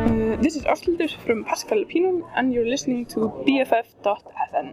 Uh, this is Ástildur from Pascal Pinum and you're listening to BFF.fm.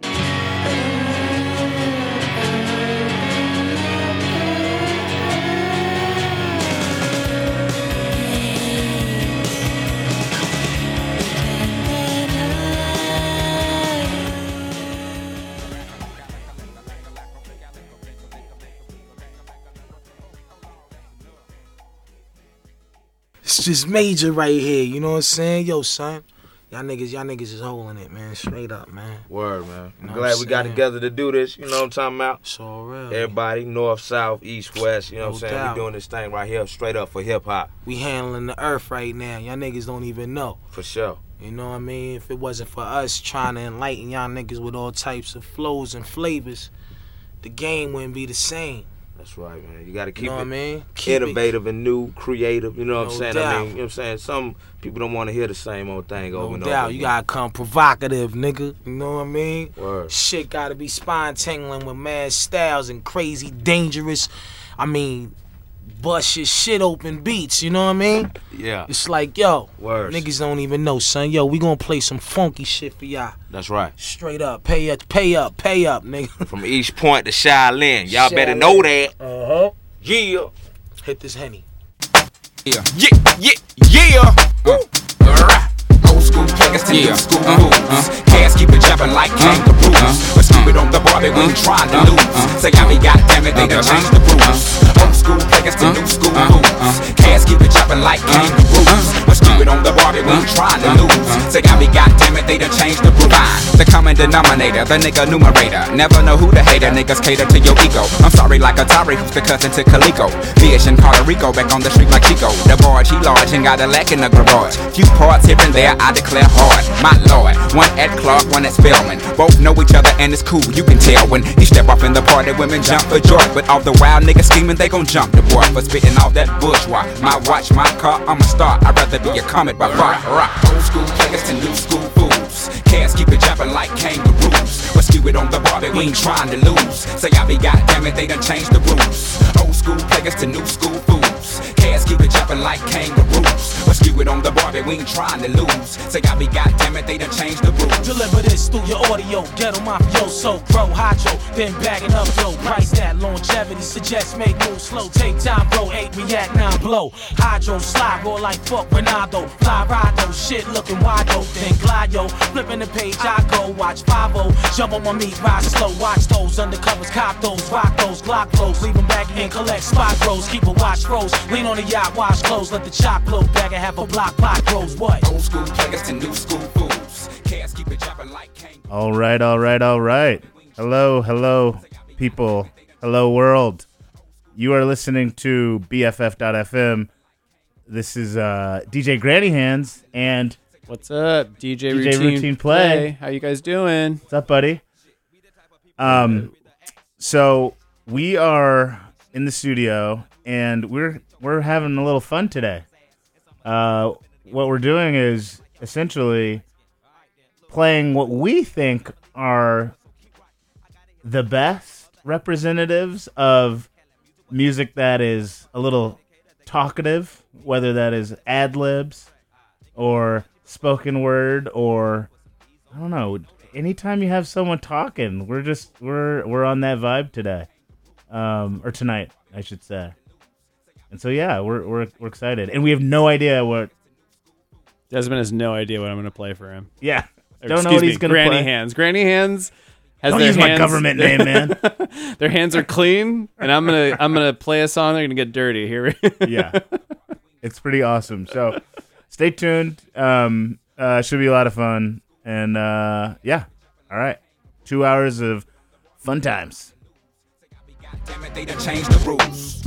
It's just major right here, you know what I'm saying? Yo, son. Y'all niggas, y'all niggas is holding it, man. Straight up, man. Word, man. I'm glad we got together to do this. You know what I'm talking about? It's all real. Everybody, north, south, east, west. You know No what I'm saying? doubt. We doing this thing right here, straight up for hip hop, We handling the earth right now. Y'all niggas don't even know. for sure. You know what I mean? If it wasn't for us trying to enlighten y'all niggas with all types of flows and flavors, the game wouldn't be the same. That's right, man. You got to You keep know what I it mean? Keep it- innovative and new, creative. You know what I'm saying? I mean, you know what I'm saying? Some people don't want to hear the same old thing over No and doubt. over. You gotta come provocative, nigga. You know what I mean? Word. Shit gotta be spine tingling with mad styles and crazy, dangerous. I mean, bust your shit open beats. You know what I mean? Yeah. It's like, yo, Word. niggas don't even know, son. Yo, we gonna play some funky shit for y'all. That's right. Straight up, pay up, pay up, pay up, nigga. From East Point to Shaolin. Y'all better know that. Uh huh. Yeah. Hit this henny. Yeah, yeah, yeah, yeah. Uh, rah. Old school players to new school moves. Cats keep it jumping like kangaroos. But stupid on the Barbie, we ain't trying to lose. Say, I mean, goddamn it, they done changed the rules. Old school players to new school moves. Cats keep it jumping like kangaroos. But stupid on the Barbie, we ain't trying to lose. Say, I mean, goddamn it, they done changed the rules. The common denominator, the nigga numerator. Never know who the hater, niggas cater to your ego. I'm sorry, like Atari, who's the cousin to Coleco. Fish in Puerto Rico, back on the street like Chico. The barge, he large and got a lack in the garage. Few parts here and there, I declare hard. My lord, one at Clark, one at Spelman. Both know each other and it's cool, you can tell when you step off in the party, women jump for joy. But all the wild niggas scheming, they gon' jump the boy for spitting all that bourgeois. My watch, my car, I'm a star. I'd rather be a comet by far. Old school players to new school fools. Cats keep it jumping like kangaroos. But skew it on the Barbie, we ain't trying to lose. Say I be goddamn it, they done changed the rules. Old school players to new school fools. Cats keep it jumping like kangaroos. But skew it on the Barbie, we ain't trying to lose. Say I be goddamn it, they done changed the rules. Deliver this through your audio, ghetto mafioso, pro hydro, then bagging up yo. Price that longevity suggests make moves slow. Take time, bro, eight react now blow. Hydro slide roll like fuck Ronaldo. Fly ride shit looking wide open. Then glide yo, flipping the page I go. Watch 5 jump on my meat, ride slow. Watch those undercovers, cop those, rock those, Glock flows. Leave 'em back and collect spot bros. Keep a watch froze. Lean on the yacht, wash clothes, let the chop blow. Bag and half a block, pot grows. What? Old school players to new school fools. Cats keep it jumping like kangaroos. All right, all right, all right. Hello, hello, people. Hello, world. You are listening to BFF.FM. This is uh, DJ Granny Hands. And What's up, DJ, DJ Routine, Routine Play. How you guys doing? what's up, buddy? Um, so we are in the studio, and we're we're having a little fun today. Uh, what we're doing is essentially playing what we think are the best representatives of music that is a little talkative, whether that is ad libs or spoken word or I don't know. Anytime you have someone talking, we're just we're we're on that vibe today, um, or tonight, I should say. And so yeah, we're we're we're excited, and we have no idea what. Desmond has no idea what I'm going to play for him. Yeah, Or, don't know what he's gonna Granny. Hands. Granny Hands has Don't their use my government name, man. their hands are clean, and I'm gonna I'm gonna play a song. They're gonna get dirty here. yeah, it's pretty awesome. So stay tuned. Um, uh, should be a lot of fun, and uh, yeah, all right, two hours of fun times. Damn it, they done changed the rules.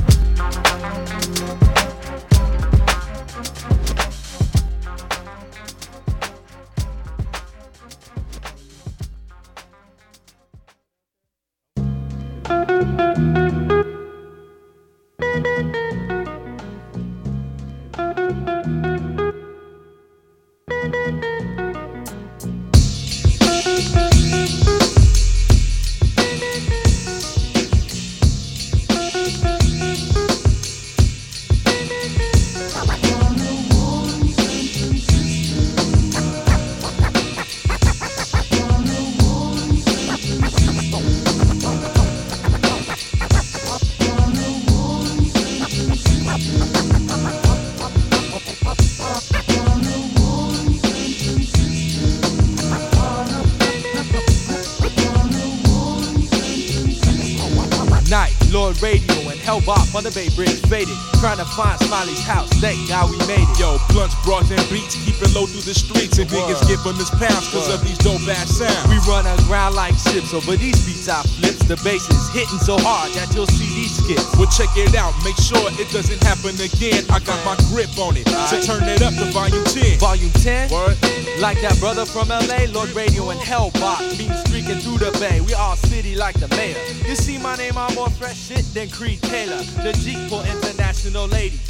Bay Bridge faded. Trying to find Smiley's house. Thank God we made it. Yo, blunts, broads, and beats, keep it low through the streets, and niggas giving us pounds cause of these dope ass sounds. We run aground like ships over these beats I flips. The bass is hitting so hard that you'll see these skips. Well, check it out, make sure it doesn't happen again. I got my grip on it, so turn it up to volume 10. Volume 10, Word. like that brother from LA, Lord Radio and Hellbot. Beam streaking through the bay. We all city like the mayor. You see my name, I'm more fresh shit than Creed Taylor. The Jeep for international ladies.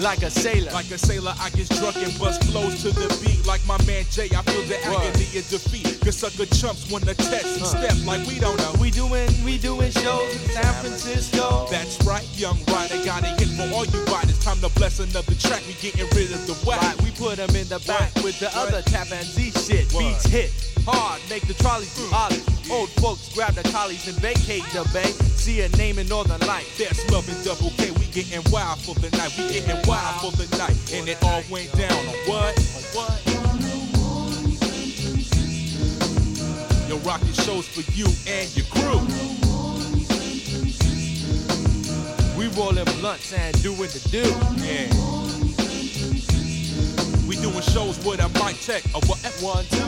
Like a sailor. Like a sailor, I get drunk and bust flows to the beat. Like my man Jay, I feel the Word. agony of defeat. Cause sucker chumps wanna test and step like we don't know. we doing, we doing shows in San Francisco. That's right, young rider, got a hit for all you riders. Time to bless another track, we getting rid of the whack. Right, we put them in the back with the What? other tap and Z shit. Beats hit hard, make the trolleys hmm. do ollies. Old folks grab the collies and vacate the bay. See a name in Northern Light. That's love and double K. We getting wild for the night. We getting wild for the night. And it all went down on what? What? Yo, rocking shows for you and your crew. We rolling blunts and doing the do. Yeah. We doing shows with a mic check. A what? One, two.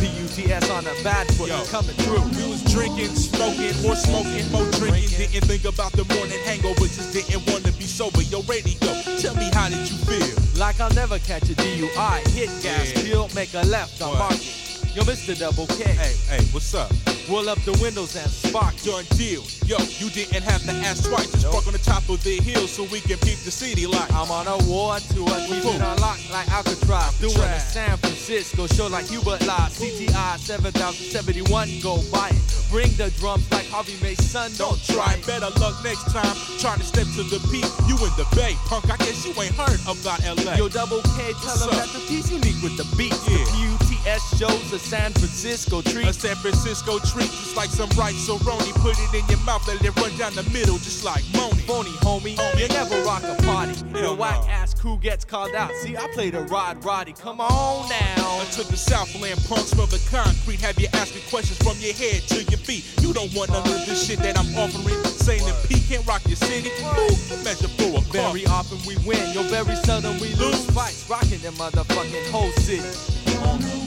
PUTS on the bad foot Yo. coming through. We was drinking, smoking, more smoking, more drinking. Didn't think about the morning hangover, just didn't want to be sober. Yo, radio, tell me how did you feel? Like I'll never catch a DUI. Hit gas, Yeah. peel, make a left on What? Yo, Mr. Double K. Hey, hey, what's up? Roll up the windows and spark. your deal. Yo, you didn't have to ask twice. Just park on the top of the hill so we can peep the city like. I'm on a war tour, keep Boom. it unlocked like Alcatraz. Doing a San Francisco show like Hubert Law. CTI 7071, go buy it. Bring the drums like Harvey Mason, Don't try, better luck next time. Trying to step to the peak, you in the bay. Punk, I guess you ain't heard about LA. Yo, Double K, tell them that the piece unique with the beat. Yeah. The PUTS shows a San Francisco treat. a San Francisco treat, just like some rice roni. Put it in your mouth, let it run down the middle, just like Moni. Phony homie, Homie. you never rock a party. Whack no. ass crew gets called out. See, I play the Rod Roddy. Come on now. I took the Southland punks from the concrete, have you asking questions from your head to your feet. You don't want none of this shit that I'm offering. Saying that P can't rock your city. Can measure for a car. Very often we win, yo, very seldom we lose Lose. fights. Rocking the motherfucking whole city.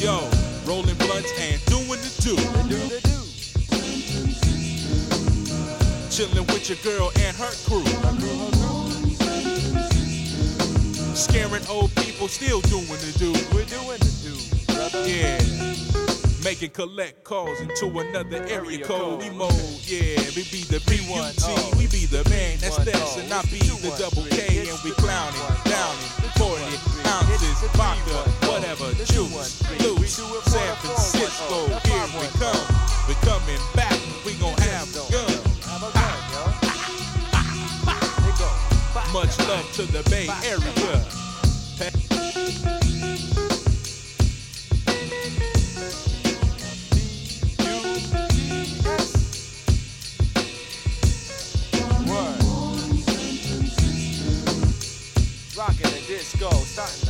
Yo, rolling blunts and doing the do. The the do. Chilling with your girl and her crew. Scaring old people, still doing the do. We're doing the do, brother. Yeah. Making collect calls into another area code. We mode, yeah. We be the P1, BUT, oh. we be the man. That's P1, that's oh. and I be the the 213. double K and we clowning, downing, 40 ounces, vodka, whatever, juice, 213. Loose, it San Francisco. Here we come, we coming back. We gon' have Don't. Have a gun, yo. They go. Back Much love to the Bay Area. The disco, starting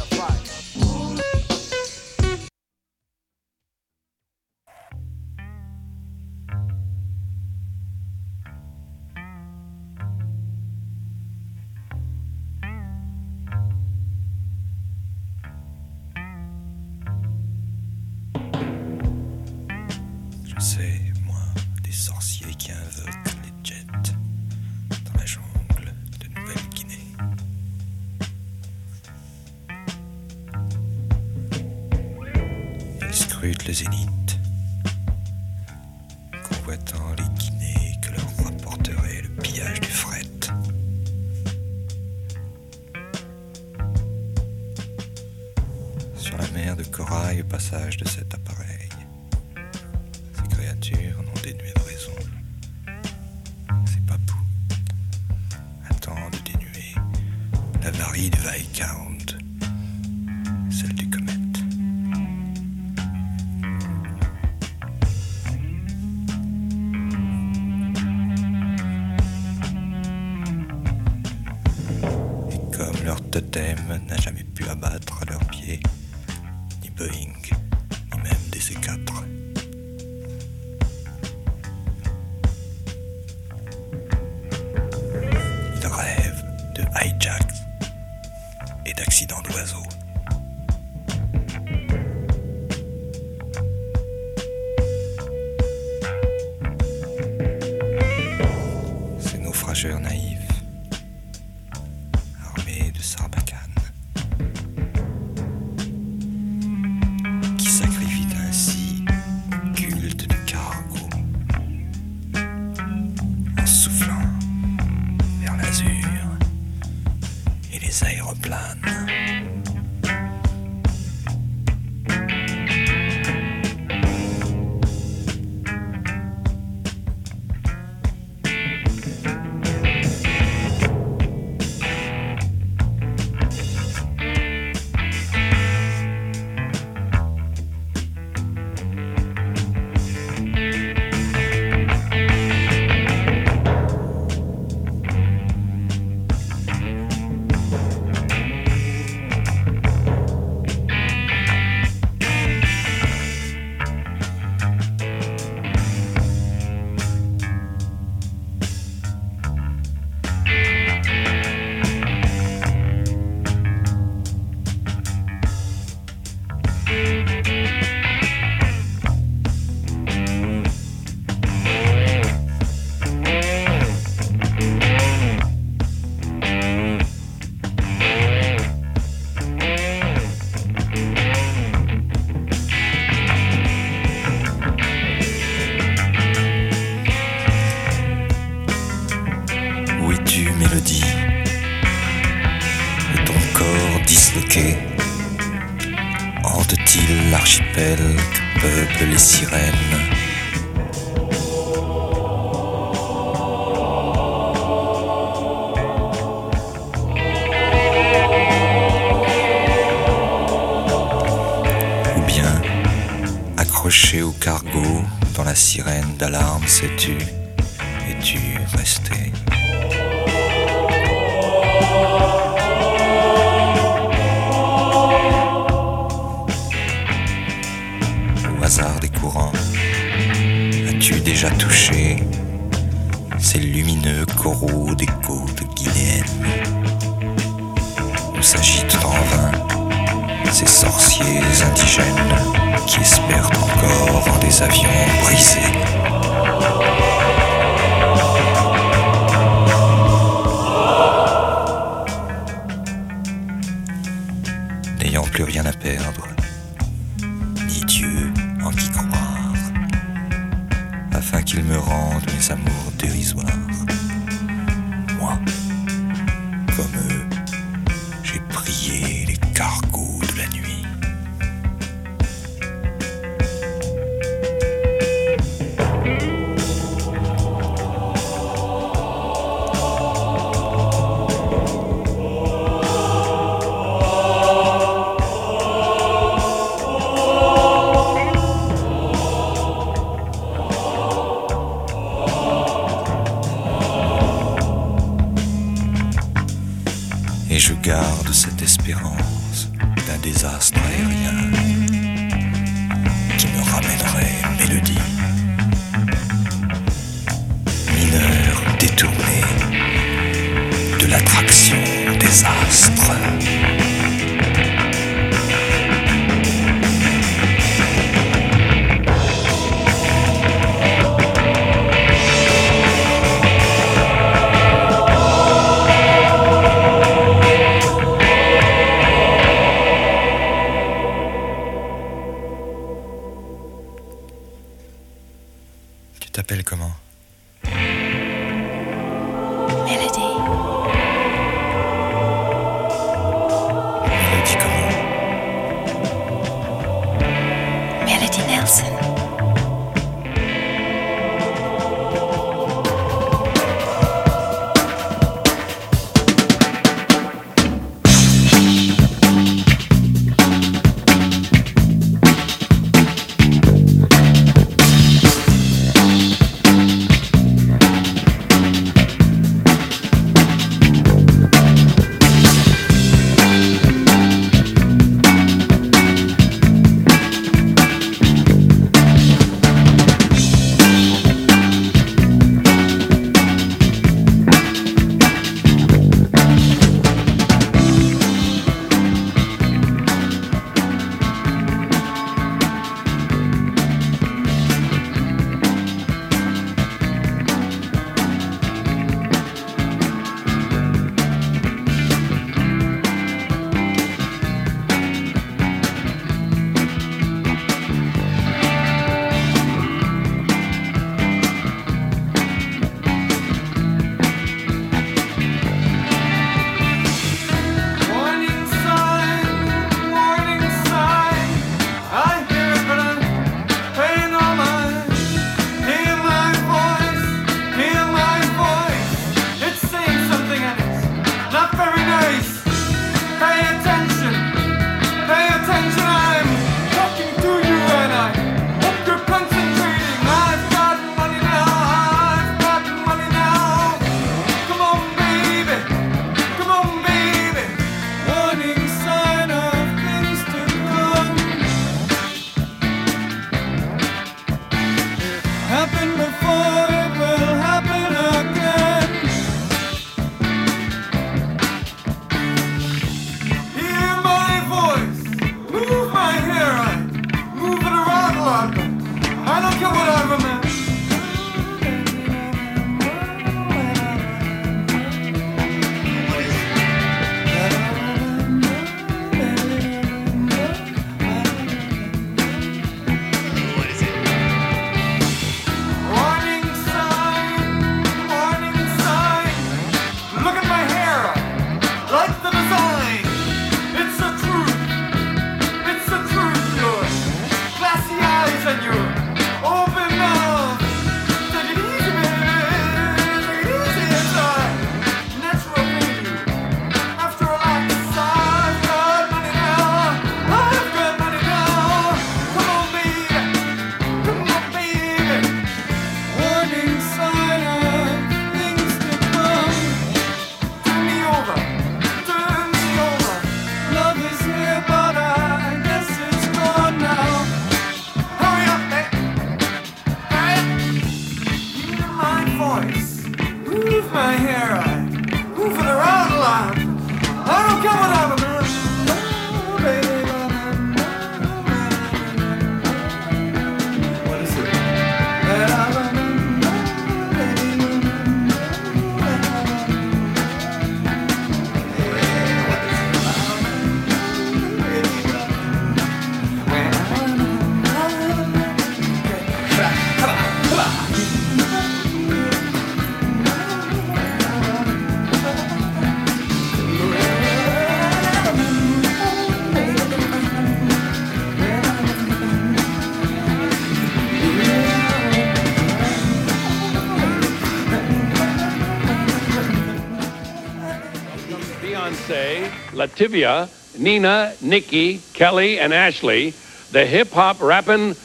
Beyonce, LaTavia, Nina, Nikki, Kelly, and Ashley, the hip hop rapping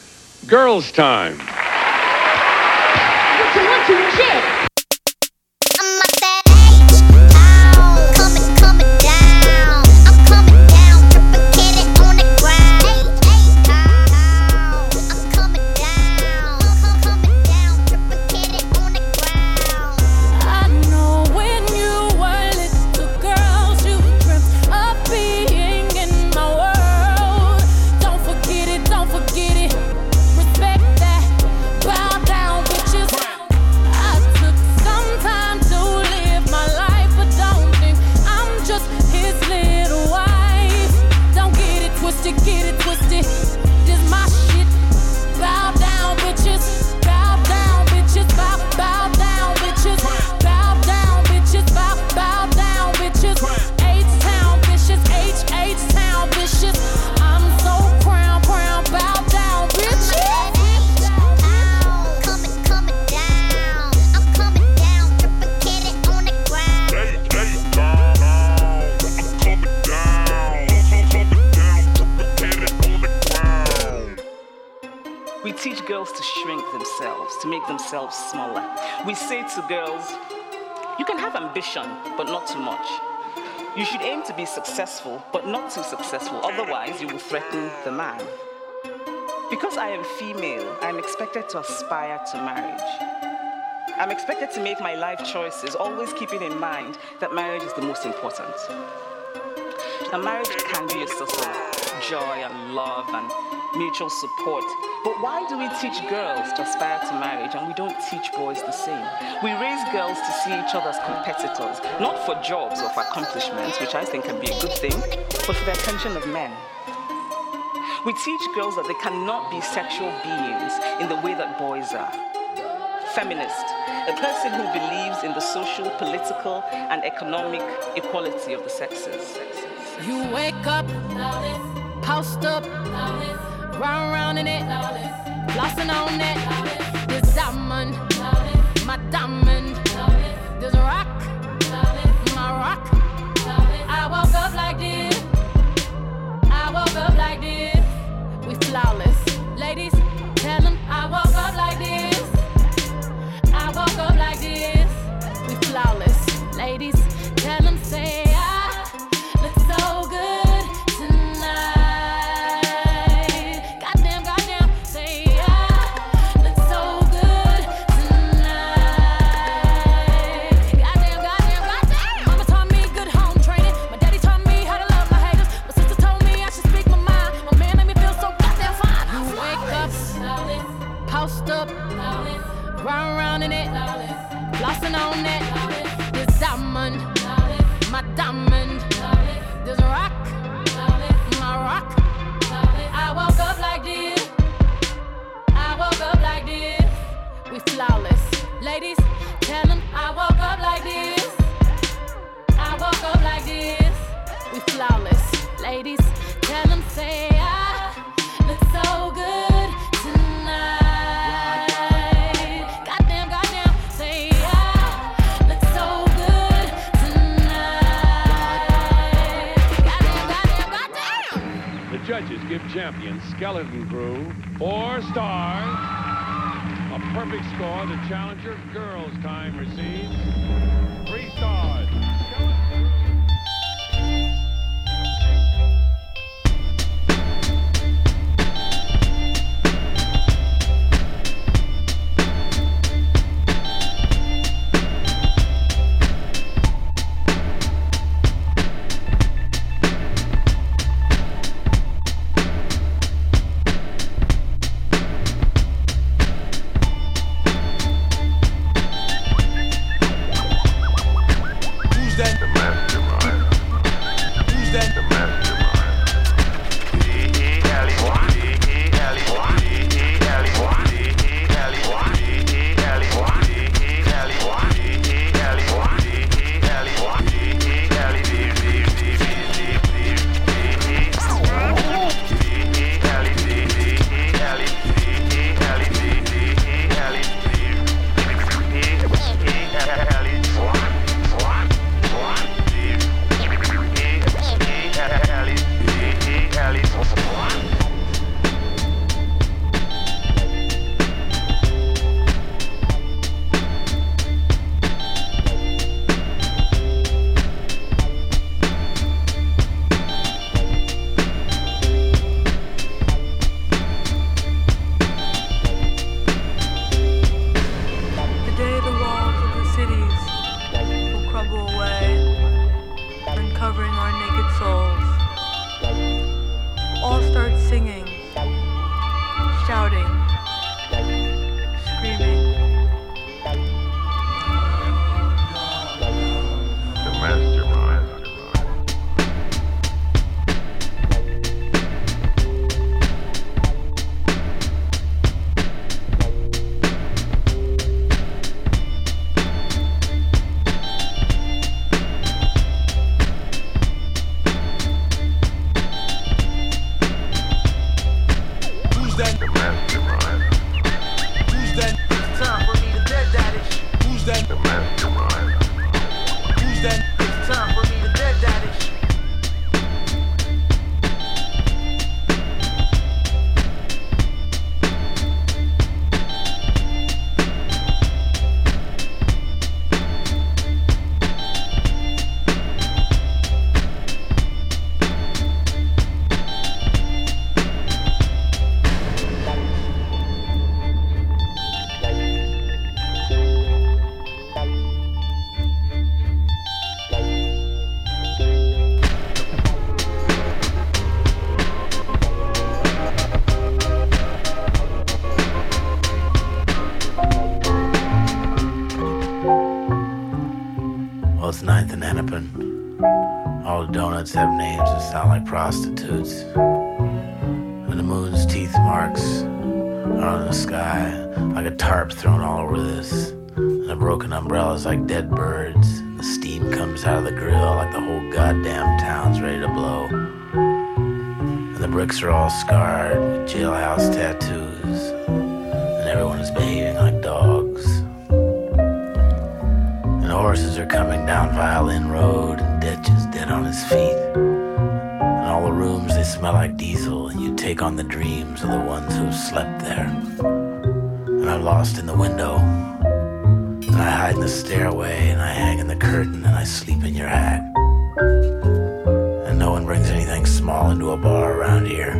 Girls Tyme. Threaten the man. Because I am female, I am expected to aspire to marriage. I'm expected to make my life choices, always keeping in mind that marriage is the most important. A marriage can be a source of joy and love and mutual support. But why do we teach girls to aspire to marriage and we don't teach boys the same? We raise girls to see each other as competitors, not for jobs or for accomplishments, which I think can be a good thing, but for the attention of men. We teach girls that they cannot be sexual beings in the way that boys are. Feminist, a person who believes in the social, political, and economic equality of the sexes. You wake up, post up, round round in it, flossing on it. This diamond, my diamond, Tell 'em say I look so good tonight. Goddamn, goddamn, say I look so good tonight. Goddamn, goddamn, goddamn. The judges give champion Skeleton Crew four stars. A perfect score. The challenger Girls Tyme receives three stars. Like dead birds. The steam comes out of the grill like the whole goddamn town's ready to blow. And the bricks are all scarred with jailhouse tattoos. And everyone is behaving like dogs. And horses are coming down Violin Road, and Dutch is dead on his feet. And all the rooms, they smell like diesel, and you take on the dreams of the ones who've slept there. And I'm lost in the window, and I hide in the stairway, and I hang in the curtain, and I sleep in your hat. And no one brings anything small into a bar around here.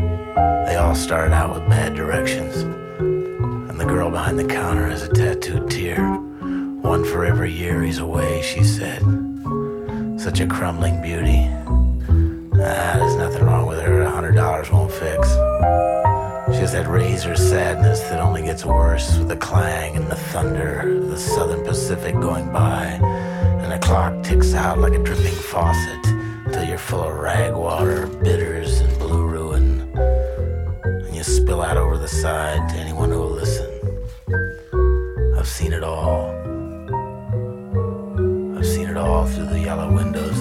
They all start out with bad directions. And the girl behind the counter has a tattooed tear. One for every year he's away, she said. Such a crumbling beauty. Ah, there's nothing wrong with her. A hundred dollars won't fix. Has that razor sadness that only gets worse with the clang and the thunder of the southern Pacific going by. And the clock ticks out like a dripping faucet till you're full of rag water, bitters, and blue ruin. And you spill out over the side to anyone who will listen. I've seen it all. I've seen it all through the yellow windows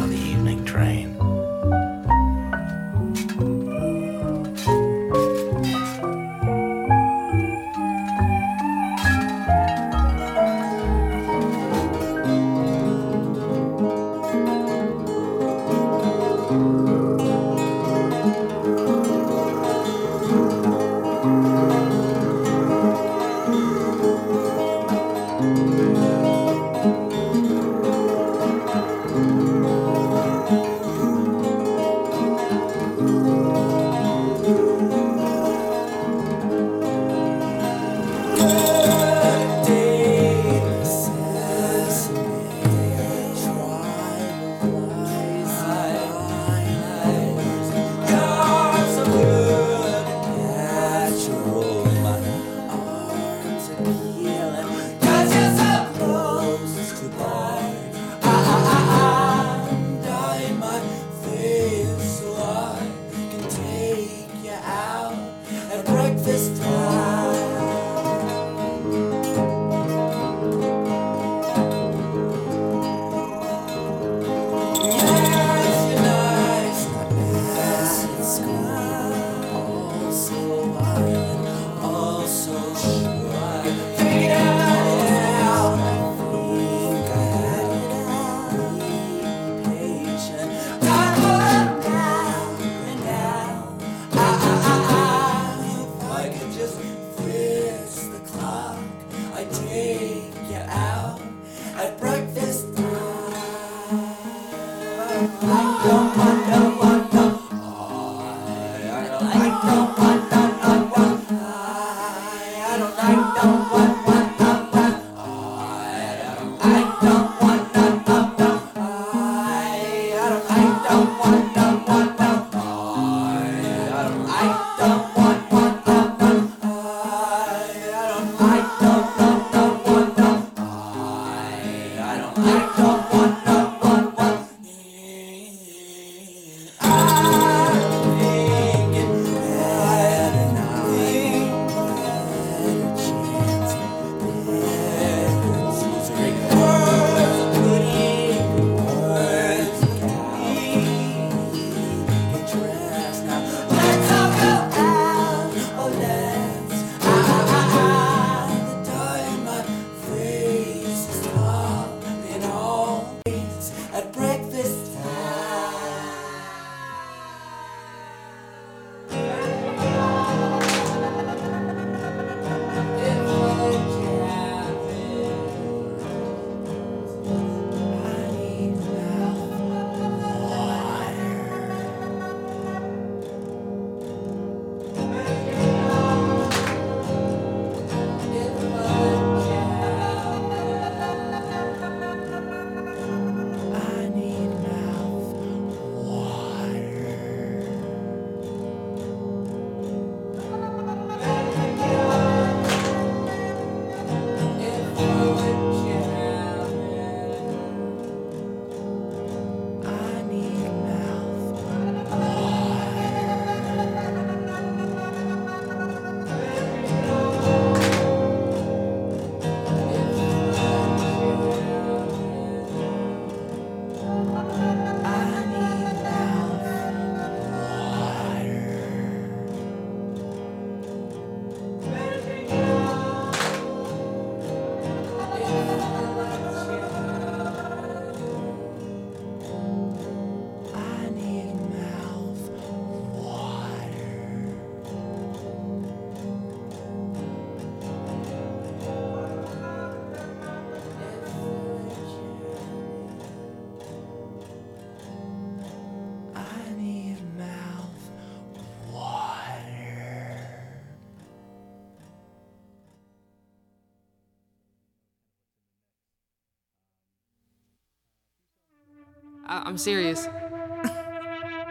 I- I'm serious.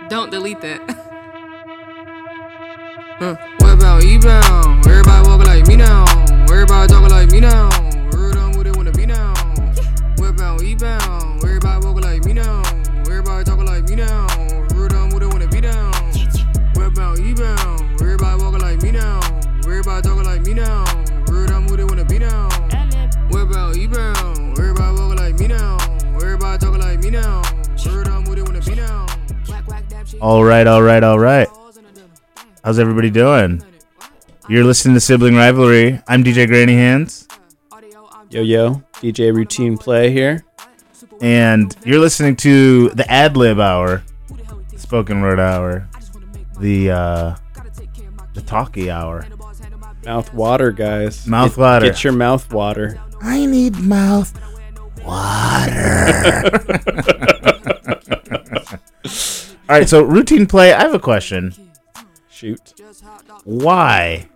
Don't delete that. How's everybody doing? You're listening to Sibling Rivalry. I'm DJ Granny Hands. Yo yo, DJ Routine Play here. And you're listening to the Ad Lib Hour, Spoken Word Hour, the uh, the Talkie Hour. Mouth water, guys. Mouth Get- water. Get your mouth water. I need mouth water. All right, so routine play. I have a question. Shoot. Why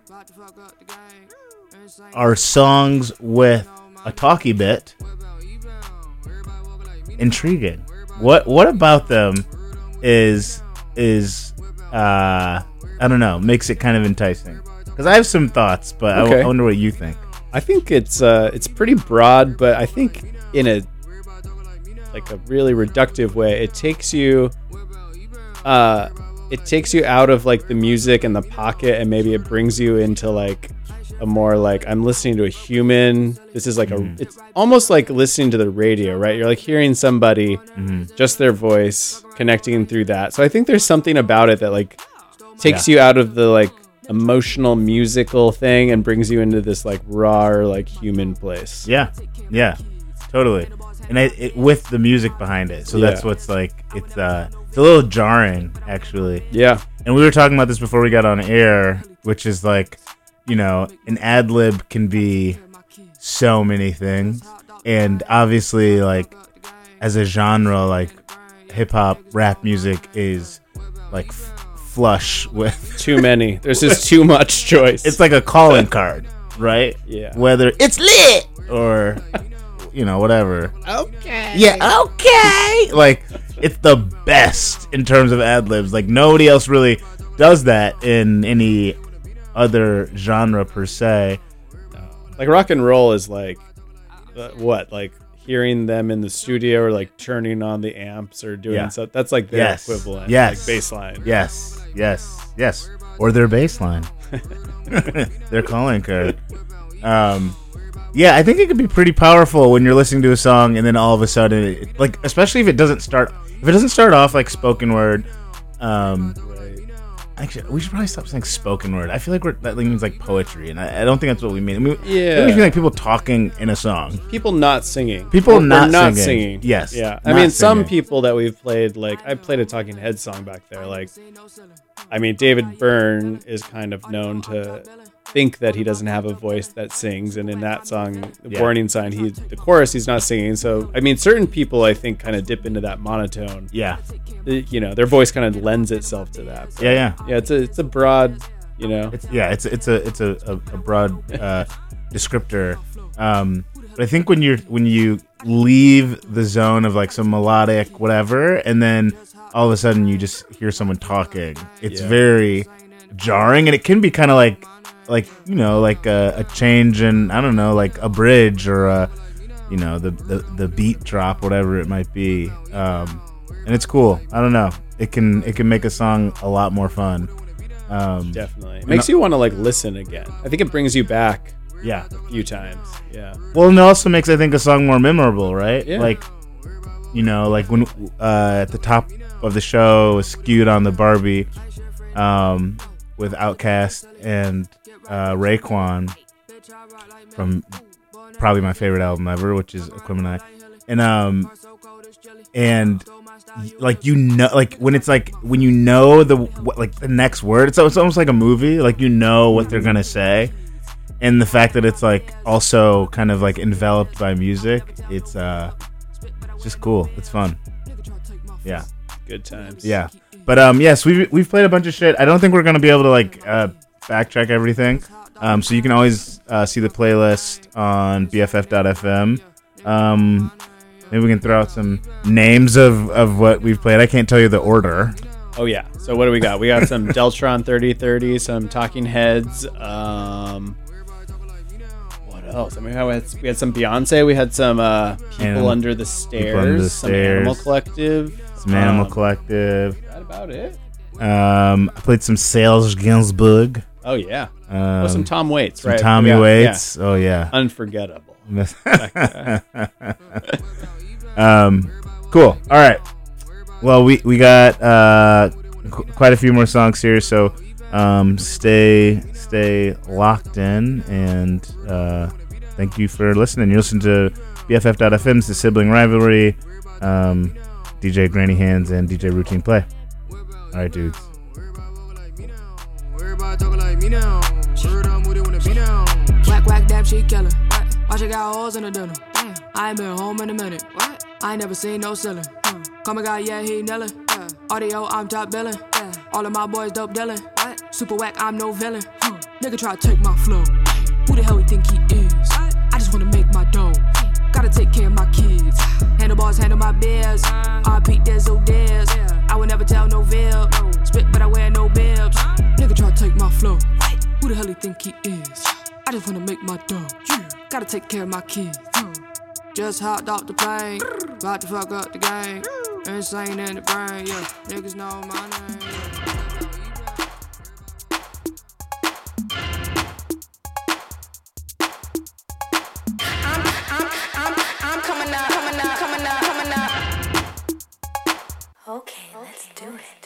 are songs with a talkie bit intriguing? What what about them is is uh I don't know makes it kind of enticing? Because I have some thoughts, but I Okay. I wonder what you think. I think it's uh it's pretty broad, but I think in a like a really reductive way, it takes you uh it takes you out of like the music and the pocket and maybe it brings you into like a more like I'm listening to a human. This is like a mm-hmm. it's almost like listening to the radio, right? You're like hearing somebody mm-hmm. just their voice connecting through that. So I think there's something about it that like takes Yeah. you out of the like emotional musical thing and brings you into this like raw like human place. Yeah, yeah, totally. And I, it, with the music behind it, so that's what's like it's uh it's a little jarring actually. Yeah. And we were talking about this before we got on air, which is like, you know, an ad lib can be so many things, and obviously like as a genre, like hip hop rap music is like f- flush with Too many. There's just too much choice. It's like a calling card, right? Yeah. Whether it's lit or you know whatever. Okay. Yeah, okay. Like it's the best in terms of ad libs. Like nobody else really does that in any other genre per se. like rock and roll is like uh, what like hearing them in the studio or like turning on the amps or doing Yeah. stuff that's like their yes. equivalent Yes. like baseline Yes. Yes. Yes. Or their baseline. their calling card. Um yeah, I think it could be pretty powerful when you're listening to a song and then all of a sudden, it, like, especially if it doesn't start, if it doesn't start off like spoken word. Um, Actually, we should probably stop saying spoken word. I feel like we're, that means like poetry, and I, I don't think that's what we mean. I mean, Yeah. it makes like people talking in a song. people not singing People Or- or not not singing. Yes, yeah i not mean some people that we've played like i played a talking head song back there like i mean david byrne is kind of known to think that he doesn't have a voice that sings and in that song the Yeah. warning sign he the chorus he's not singing so i mean certain people i think kind of dip into that monotone Yeah. You know their voice kind of lends itself to that But, Yeah, yeah. yeah it's a it's a broad you know It's yeah, it's it's a it's a, a, a broad uh, descriptor. Um, but I think when you're when you leave the zone of like some melodic whatever, and then all of a sudden you just hear someone talking, it's Yeah. very jarring, and it can be kind of like like you know like a, a change in I don't know like a bridge or a you know the the, the beat drop whatever it might be. Um, and it's cool. I don't know. It can it can make a song a lot more fun. Um, definitely it makes you want to like listen again i think it brings you back Yeah. a few times yeah Well, and it also makes I think a song more memorable, right? Yeah. Like, you know, like when uh, at the top of the show was Skew It on the Bar-B, um, with OutKast and uh, Raekwon from probably my favorite album ever, which is Aquemini, and um, and like you know, like when it's like when you know the what, like the next word, it's, it's almost like a movie. Like you know what they're gonna say, and the fact that it's like also kind of like enveloped by music, it's uh, it's just cool. It's fun. Yeah. good times Yeah. But um yes, we've we've played a bunch of shit. I don't think we're gonna be able to like uh backtrack everything. Um so you can always uh, see the playlist on BFF.fm. Um maybe we can throw out some names of of what we've played. I can't tell you the order. Oh yeah. So what do we got? We got some Deltron 3030, some Talking Heads. Um, what else? I mean, we had, we had some Beyonce. We had some uh, People Animal- Under the People Under the Stairs. Some Animal Collective. Some Animal Um, Collective. That about it? Um, I played some Serge Gainsbourg. Oh yeah. Um, oh, some Tom Waits. some right? Tommy Yeah, Waits. yeah. Oh yeah. Unforgettable. um, cool. All right. Well, we we got uh, qu- quite a few more songs here, so um, stay stay locked in, and uh, thank you for listening. You listen to BFF.FM's The Sibling Rivalry, um, DJ Granny Hands, and DJ Routine Play. All right, dudes. Me now. Word on who they wanna be now. Whack whack damn shit killer. Watch it got holes in the dinner. I ain't been home in a minute. What? I ain't never seen no ceiling. Come a guy, yeah, he nailin'. Audio, I'm top billing. All of my boys dope dealing. Super whack, I'm no villain. Nigga try to take my flow. Who the hell he think he is? I just wanna make my dough. Gotta take care of my kids. Handlebars, handle my beers. RP Dizzle Diz. I would never tell no vib. Spit, but I wear no bibs. Nigga try to take my flow. Who the hell he think he is? I just wanna make my dough. Yeah. Gotta take care of my kids. Just hopped off the plane. About to fuck up the game. Insane in the brain, yeah. Niggas know my name. I'm coming up, coming up, coming up, coming up. Okay, let's do it.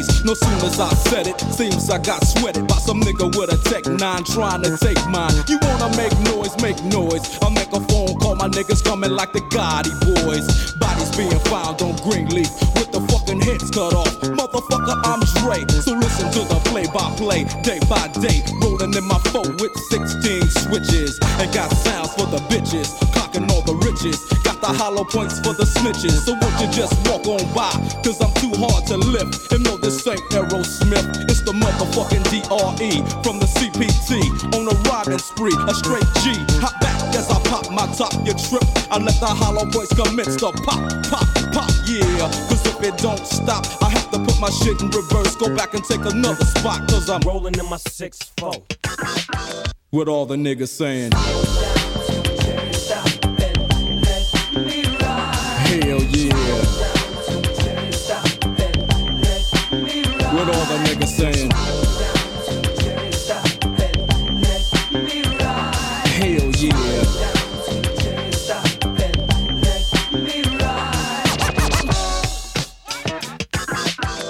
These. No soon as I said it, seems I got sweated by some nigga with a Tech 9 trying to take mine. You wanna make noise, make noise. I'll make a phone call, my niggas coming like the Gotti boys. Bodies being found on Greenleaf with the fucking heads cut off. Motherfucker, I'm Dre. So listen to the play by play, day by day. Rolling in my phone with 16 switches. And got sounds for the bitches. Clocking all the riches. Got the hollow points for the snitches. So won't you just walk on by? Cause I'm too hard to lift. And no, this ain't Aerosmith. It's the motherfucking DRE from the CPT. On a riding spree, a straight G. Hop back as I pop my top. You trip, I let the hollow points commence to pop, pop, pop, yeah. Cause if it don't stop, I have to put my shit in reverse. Go back and take another spot. Cause I'm rolling in my 6-4. What all the niggas saying? Saying? Hell yeah.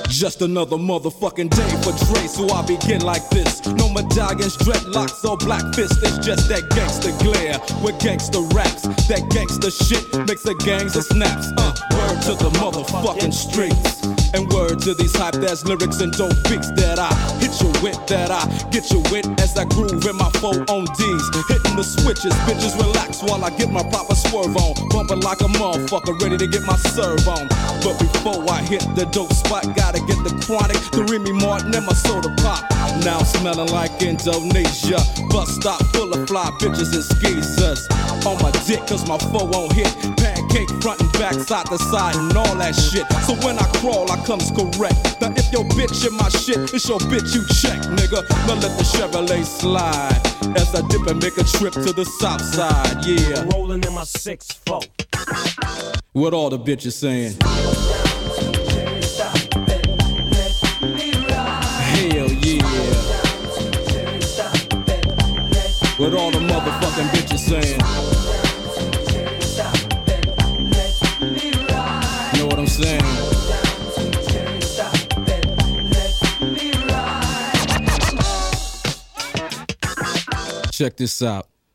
Just another motherfucking day for Dre, so I begin like this. No medallions, dreadlocks, or black fists. It's just that gangster glare with gangster raps. That gangster shit makes the gangs of snaps. Uh, word to the motherfucking streets. And word to these hype ass lyrics and dope beats that I hit you with, that I get you with as I groove in my four on D's. Hitting the switches, bitches relax while I get my proper swerve on. Bumping like a motherfucker, ready to get my serve on. But before I hit the dope spot, gotta get the chronic, the Remy Martin, and my soda pop. Now smelling like Indonesia. Bus stop full of fly bitches and skeezers. On my dick, cause my foe won't hit. Pancake front and back, side to side, and all that shit. So when I crawl, I comes correct. Now if your bitch in my shit, it's your bitch you check, nigga. Now let the Chevrolet slide. As I dip and make a trip to the south side, yeah. Rolling in my 6-4. What all the bitches saying? Hell yeah. What all Check this out.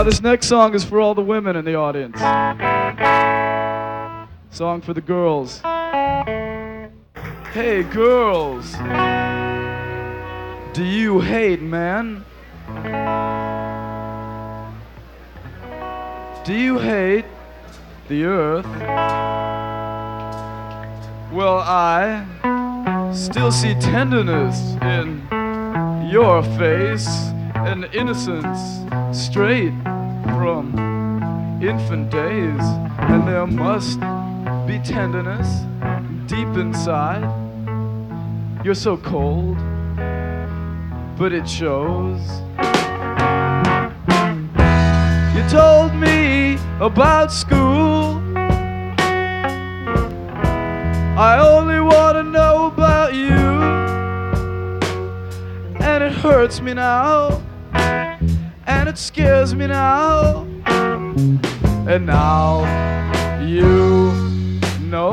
Now, this next song is for all the women in the audience. Song for the girls. Hey, girls. Do you hate men? Do you hate the earth? Well, I still see tenderness in your face and innocence straight from infant days. And there must be tenderness deep inside. You're so cold, but it shows. You told me about school. I only want to know about you. And it hurts me now. It scares me now. And now you know.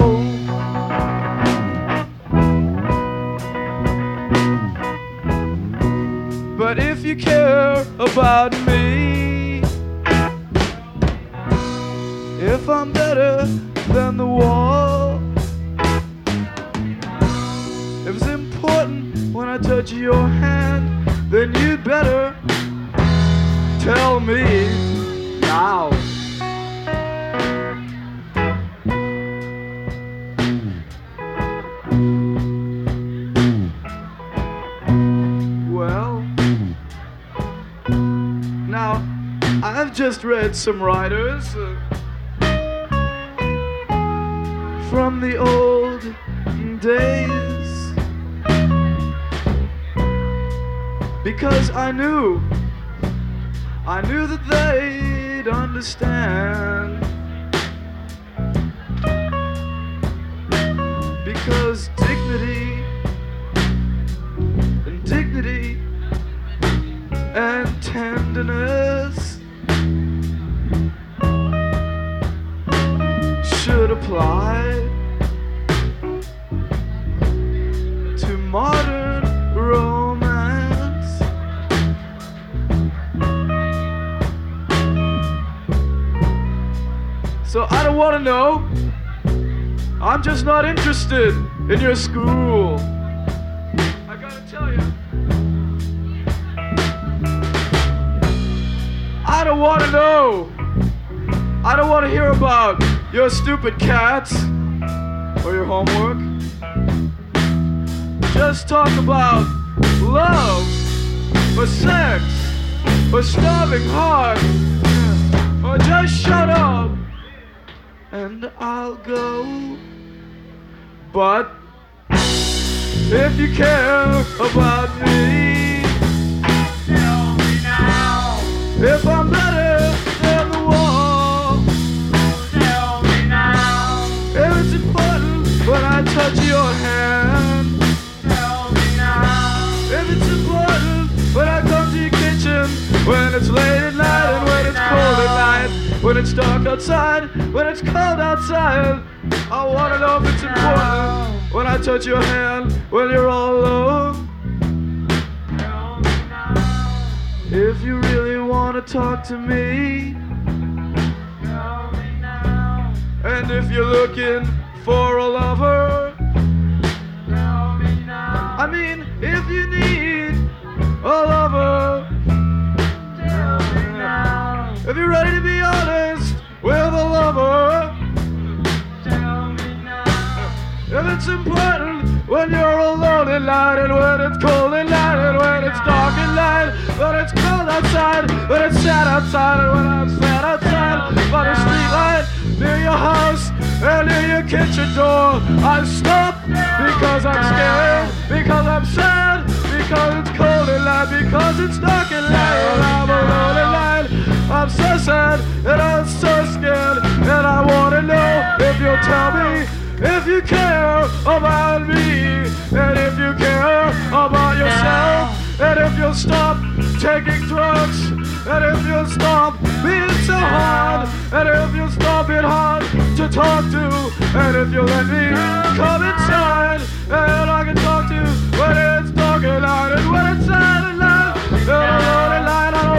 But if you care about me, if I'm better than the wall, If it's important when I touch your hand, then you'd better tell me now. Well, now I've just read some writers uh, from the old days because I knew, I knew that they'd understand. Because dignity and dignity and tenderness should apply to modern So I don't want to know. I'm just not interested in your school. I gotta tell you. I don't want to know. I don't want to hear about your stupid cats or your homework. Just talk about love or sex or starving heart or just shut up and I'll go. But if you care about me, tell me now. If I'm better than the wall, tell me now. If it's important when I touch your hand, tell me now. If it's important when I come to your kitchen, when it's late when it's dark outside, when it's cold outside. I wanna know if it's important when I touch your hand when you're all alone. If you really wanna talk to me, and if you're looking for a lover, I mean, if you need a lover, if you're ready to be it's important when you're alone at night and when it's cold at night and when it's dark at night, when it's cold outside, when it's sad outside and when I'm sad outside by the street light near your house and near your kitchen door, I stop because I'm scared, because I'm sad, because it's cold at night, because it's dark at night and I'm alone at night. I'm so sad and I'm so scared and I wanna know if you'll tell me if you care about me, and if you care about yourself, and if you'll stop taking drugs, and if you'll stop being so hard, and if you'll stop being hard to talk to, and if you'll let me come inside, and I can talk to you when it's dark at night, and when it's sad at night, and alone at night,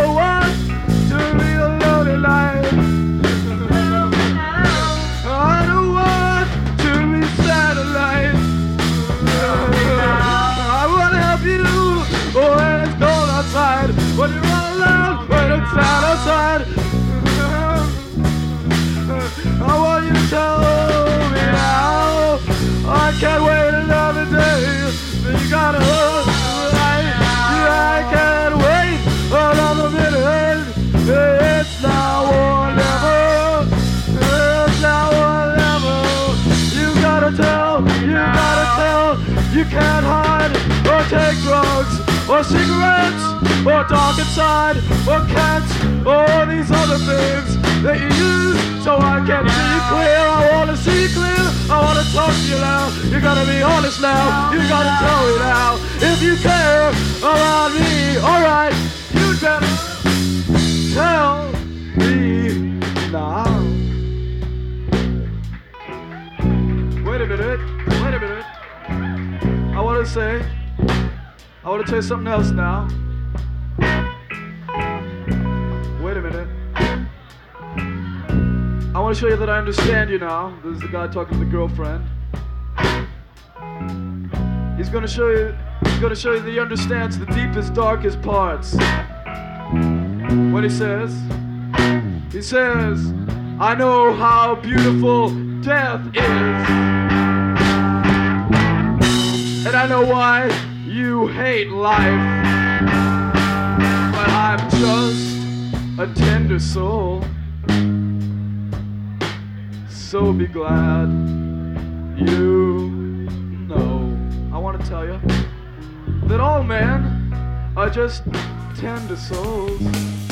Now. I can't wait another day. You gotta I, I can't wait another minute. It's now or never. It's now or never. You gotta tell, you gotta tell. You can't hide or take drugs or cigarettes or dark inside or cats or these other things that you use so I can see clear. I wanna see clear. I wanna talk to you now. You gotta be honest now. You gotta tell me now if you care about me. Alright, you better tell me now. Wait a minute. Wait a minute. I want to say, I want to tell you something else now. A minute. I want to show you that I understand you now. This is the guy talking to the girlfriend. He's gonna show you. He's gonna show you that he understands the deepest, darkest parts. What he says? He says, "I know how beautiful death is, and I know why you hate life, but I'm just a tender soul." So be glad you know. I want to tell you that all men are just tender souls.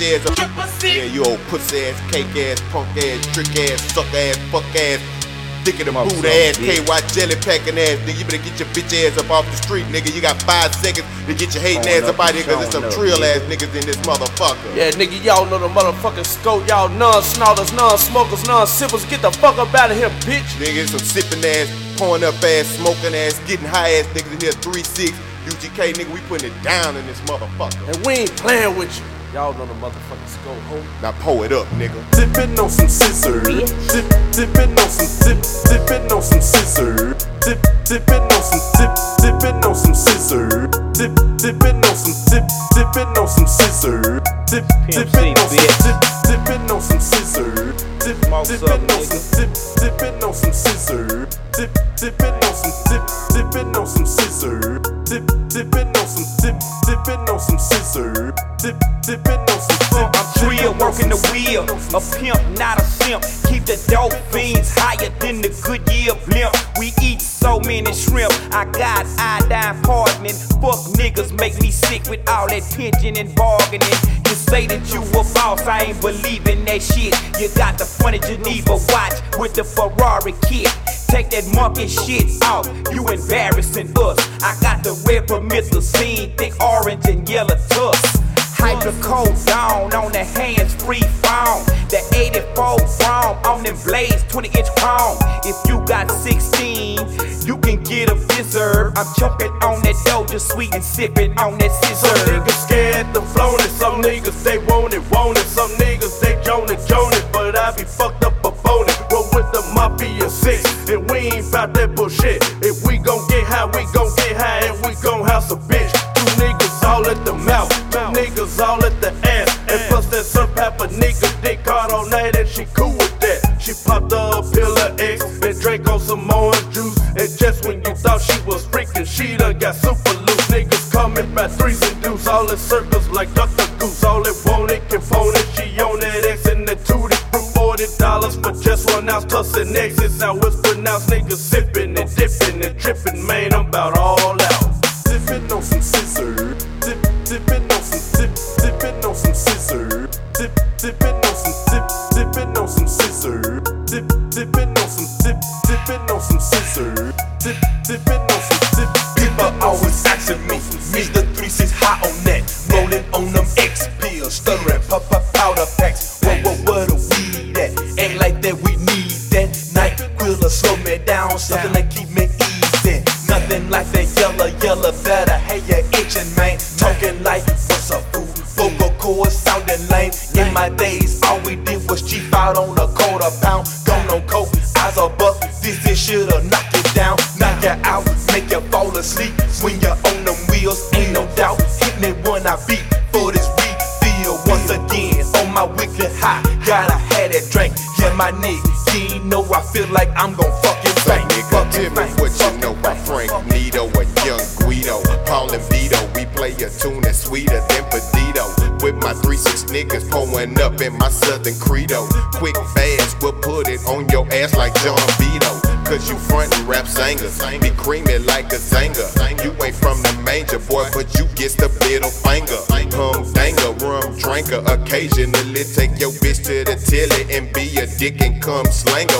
Up. Yeah, you old pussy ass, cake ass, punk ass, trick ass, suck ass, fuck ass, dick in the boot ass, KY jelly packing ass. Nigga, you better get your bitch ass up off the street, nigga. You got five seconds to get your hating ass up out here, cause there's some trill ass niggas in this motherfucker. Yeah, nigga, y'all know the motherfucking scope. Y'all non-snorters, non-smokers, non-sippers. Get the fuck up out of here, bitch. Nigga, some sipping ass, pouring up ass, smoking ass, getting high ass niggas in here, 3-6. UGK, nigga, we putting it down in this motherfucker. And we ain't playing with you. Y'all know the motherfucking scope, ho. Now pour it up, nigga. Dipping on some scissors. Dip, dipping on some dip, dipping on some scissors. Dip, dipping on some dip, dipping on some scissors. Dip, dipping on some dip, dipping on some scissors. Dip, dipping on some dip, dipping on some scissors. Dip, dipping on some dip, dipping on some scissors. Dip, dipping on some wheel, a pimp, not a simp. Keep the dope fiends higher than the Goodyear blimp. We eat so many shrimp, I got iodine poisoning. Fuck niggas make me sick with all that pinching and bargaining. You say that you a boss, I ain't believing that shit. You got the funny Geneva watch with the Ferrari kit. Take that monkey shit off, you embarrassing us. I got the red promethazine, thick orange and yellow tusk. Hydrocodone on on the hands free phone. The 84 chrome on them blades, 20 inch chrome. If you got 16, you can get a visor. I'm choking on that doja sweet and sipping on that scissor. Some niggas scared to flown it, some niggas they want it, want it, some niggas they joan it, but I be fucked up on it. Roll with the mafia six, and we ain't bout that bullshit. If we gon' get high, we gon' get high, and we gon' house a bitch. Two niggas all at the mouth, two niggas all at the ass, and plus that some pepper nigga dick hard all night, and she cool with that. She popped a pill of X and drank on some orange juice, and just when you thought she was freaking, she done got super loose. Niggas coming by threes and deuce, all in circles like Dr. Goose. All it want it can phone it. She on that X and the tootie fruit. Forty dollars for just one ounce plus an X. It's how it's pronounced. Niggas sipping and dipping and tripping, man. I'm about all dick and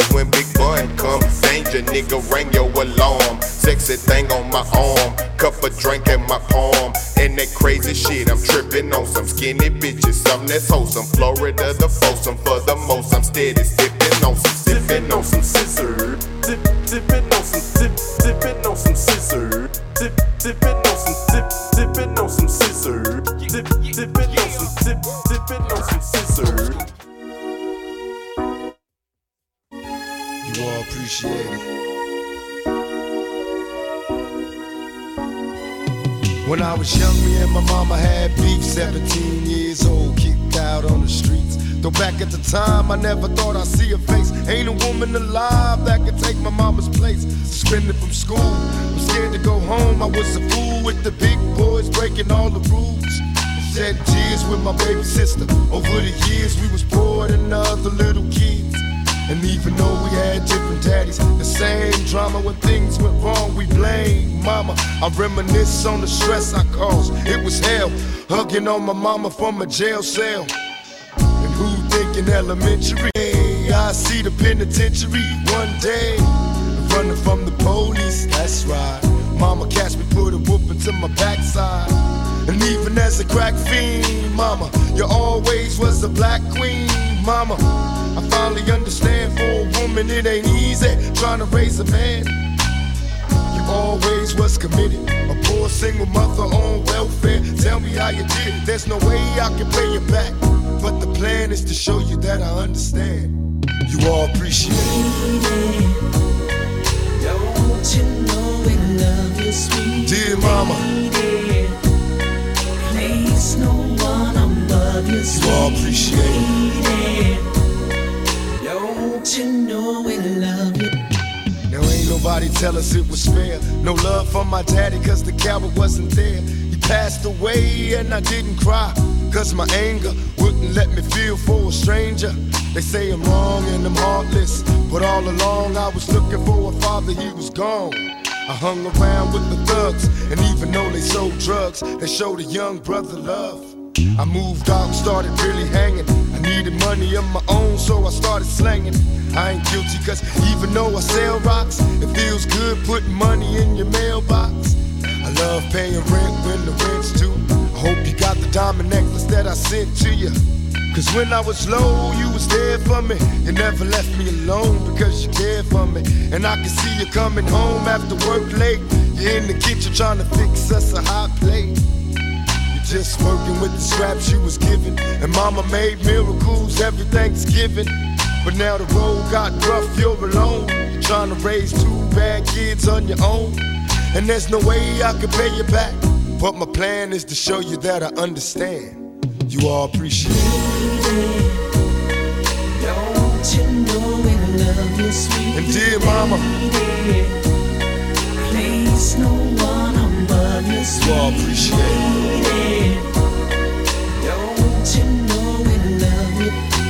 on my mama from a jail cell. And who thinking elementary? Hey, I see the penitentiary one day. Running from the police, that's right. Mama catch me, put a whooping to my backside. And even as a crack fiend, mama, you always was a black queen, mama. I finally understand for a woman it ain't easy trying to raise a man. You always was committed, single mother on welfare. Tell me how you did. There's no way I can pay you back, but the plan is to show you that I understand. You all appreciate it. Don't you know we love you, sweet Dear mama. Place no one above you, sweet You all appreciate it. Don't you know we love you? Nobody tell us it was fair. No love for my daddy, cause the coward wasn't there. He passed away and I didn't cry. Cause my anger wouldn't let me feel for a stranger. They say I'm wrong and I'm heartless. But all along I was looking for a father, he was gone. I hung around with the thugs, and even though they sold drugs, they showed a young brother love. I moved out and started really hanging. I needed money of my own, so I started slanging. I ain't guilty, cause even though I sell rocks, it feels good putting money in your mailbox. I love paying rent when the rent's due. I Hope you got the diamond necklace that I sent to you. Cause when I was low, you was there for me. You never left me alone because you cared for me. And I can see you coming home after work late. You're in the kitchen trying to fix us a hot plate. You're just working with the scraps you was given. And mama made miracles every Thanksgiving. But now the road got rough, you're alone. Trying to raise two bad kids on your own. And there's no way I can pay you back. But my plan is to show you that I understand. You all appreciate it. Don't you know we love you, sweet And dear mama, Place no one above you, you all appreciate it. Don't you know we love you?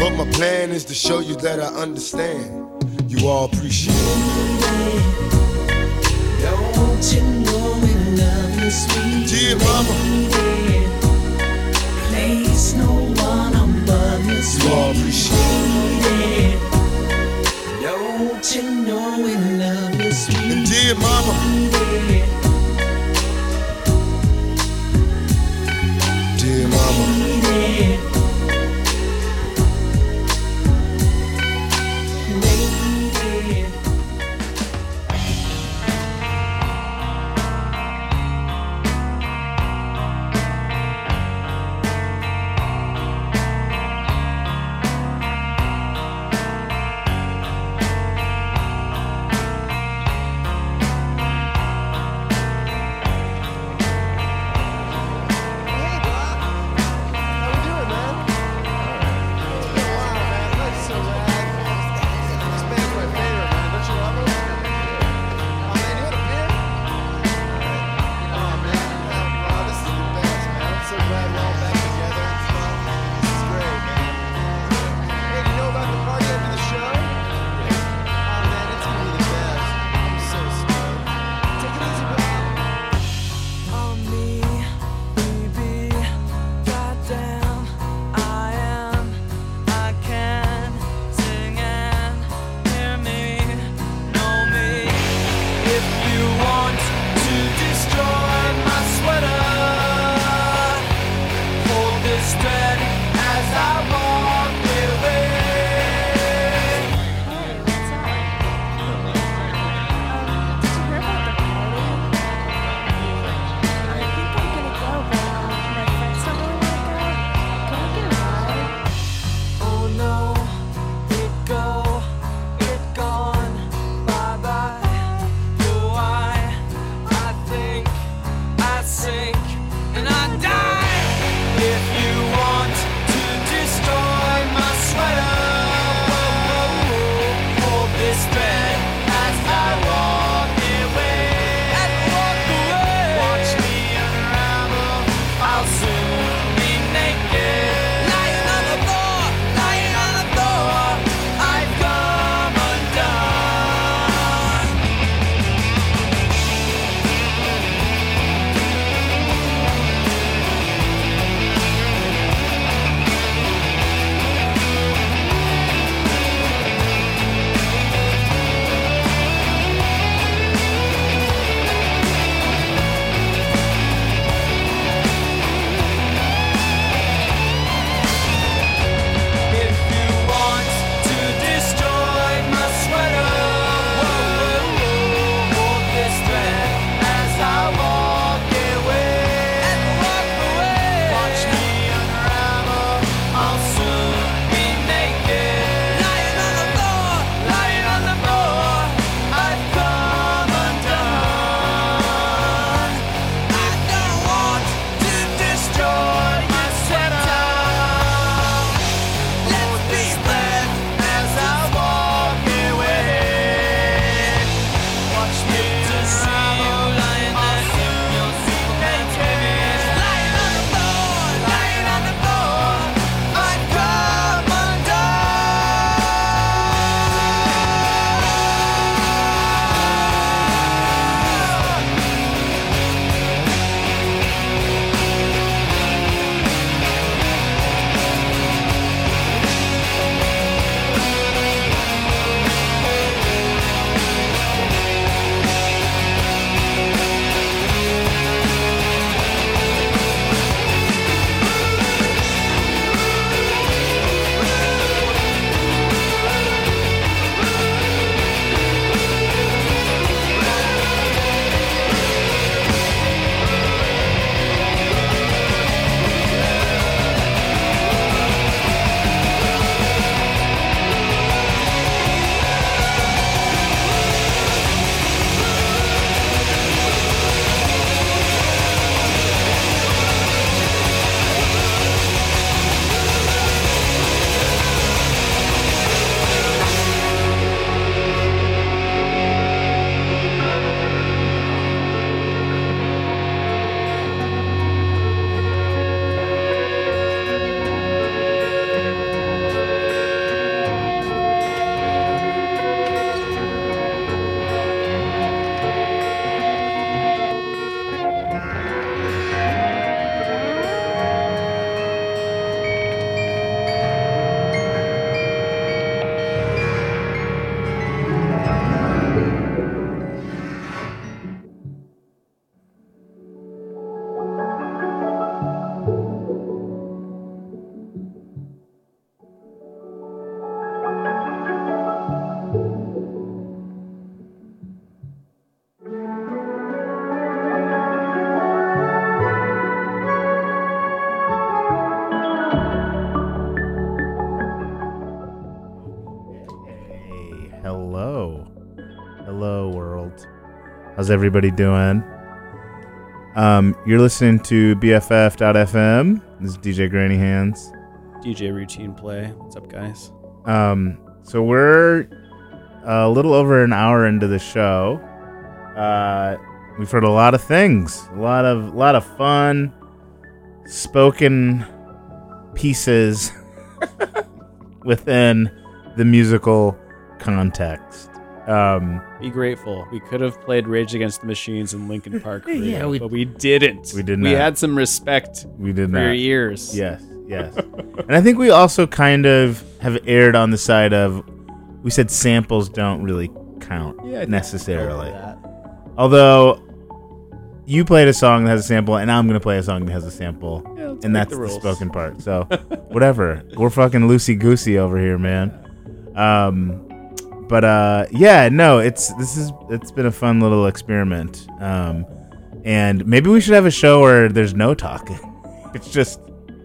But my plan is to show you that I understand. You all appreciate it. Don't you know we love you, sweet Dear mama. Place no one above you, You all appreciate it. Don't you know we love you, sweet And dear mama. Dear mama. How's everybody doing? Um, you're listening to BFF.FM. This is DJ Granny Hands. DJ routine play. What's up, guys? Um, so we're a little over an hour into the show. Uh, we've heard a lot of things, a lot of, a lot of fun spoken pieces within the musical context. Um, Be grateful. We could have played Rage Against the Machines in Linkin Park, Yeah, we- but we didn't. We did not. We had some respect. We did for not. your ears. Yes, yes. and I think we also kind of have erred on the side of we said samples don't really count Yeah, necessarily. Although you played a song that has a sample, and I'm gonna play a song that has a sample, Yeah, and that's the the, spoken part. So whatever, we're fucking loosey goosey over here, man. Um, but uh, yeah, no, it's this is it's been a fun little experiment. Um, and maybe we should have a show where there's no talking. It's just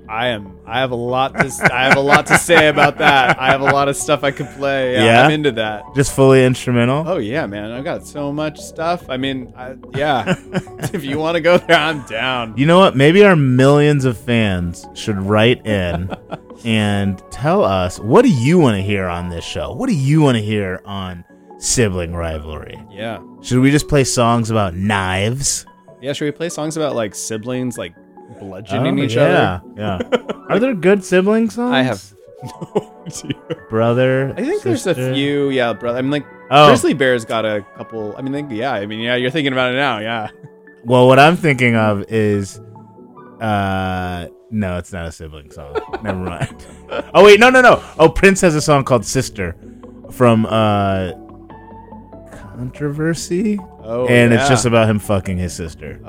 I am. I have a lot to. I have a lot to say about that. I have a lot of stuff I could play. Yeah, Yeah? I'm into that. just fully instrumental. Oh yeah, man! I've got so much stuff. I mean, I, yeah. if you want to go there, I'm down. You know what? Maybe our millions of fans should write in and tell us what do you want to hear on this show? What do you want to hear on sibling rivalry? Yeah. Should we just play songs about knives? Yeah. Should we play songs about like siblings, like bludgeoning Oh, each yeah, other? yeah. Yeah. Are there good sibling songs? I have no idea. brother. I think there's a few. Yeah, brother. I mean, like Oh. Grizzly Bear's got a couple. I mean, like, yeah. I mean, yeah. You're thinking about it now. Yeah. Well, what I'm thinking of is, uh, no, it's not a sibling song. Never mind. Oh wait, no, no, no. Oh, Prince has a song called "Sister" from uh, Controversy. Oh, and it's just about him fucking his sister.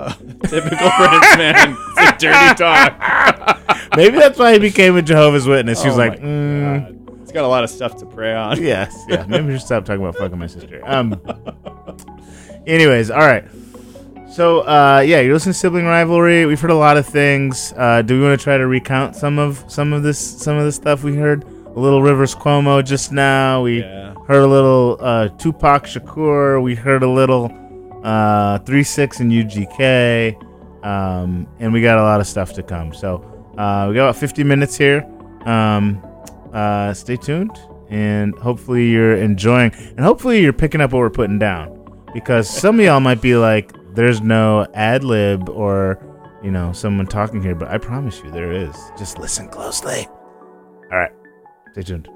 Typical Prince, man. It's a dirty talk. Maybe that's why he became a Jehovah's Witness. He was Oh like, mm, He's got a lot of stuff to prey on. yes, yeah. Maybe we should stop talking about fucking my sister. Um. Anyways, all right. So, uh, yeah, you're listening to sibling rivalry. We've heard a lot of things. Uh, do we want to try to recount some of some of this some of the stuff we heard? A little Rivers Cuomo just now. We heard a little uh, Tupac Shakur. We heard a little uh, Three Six and UGK, um, and we got a lot of stuff to come. So uh, we got about 50 minutes here. Um, uh, stay tuned, and hopefully you're enjoying, and hopefully you're picking up what we're putting down, because some of y'all might be like, "There's no ad lib or." You know, someone talking here, but I promise you there is. Just listen closely. All right, stay tuned.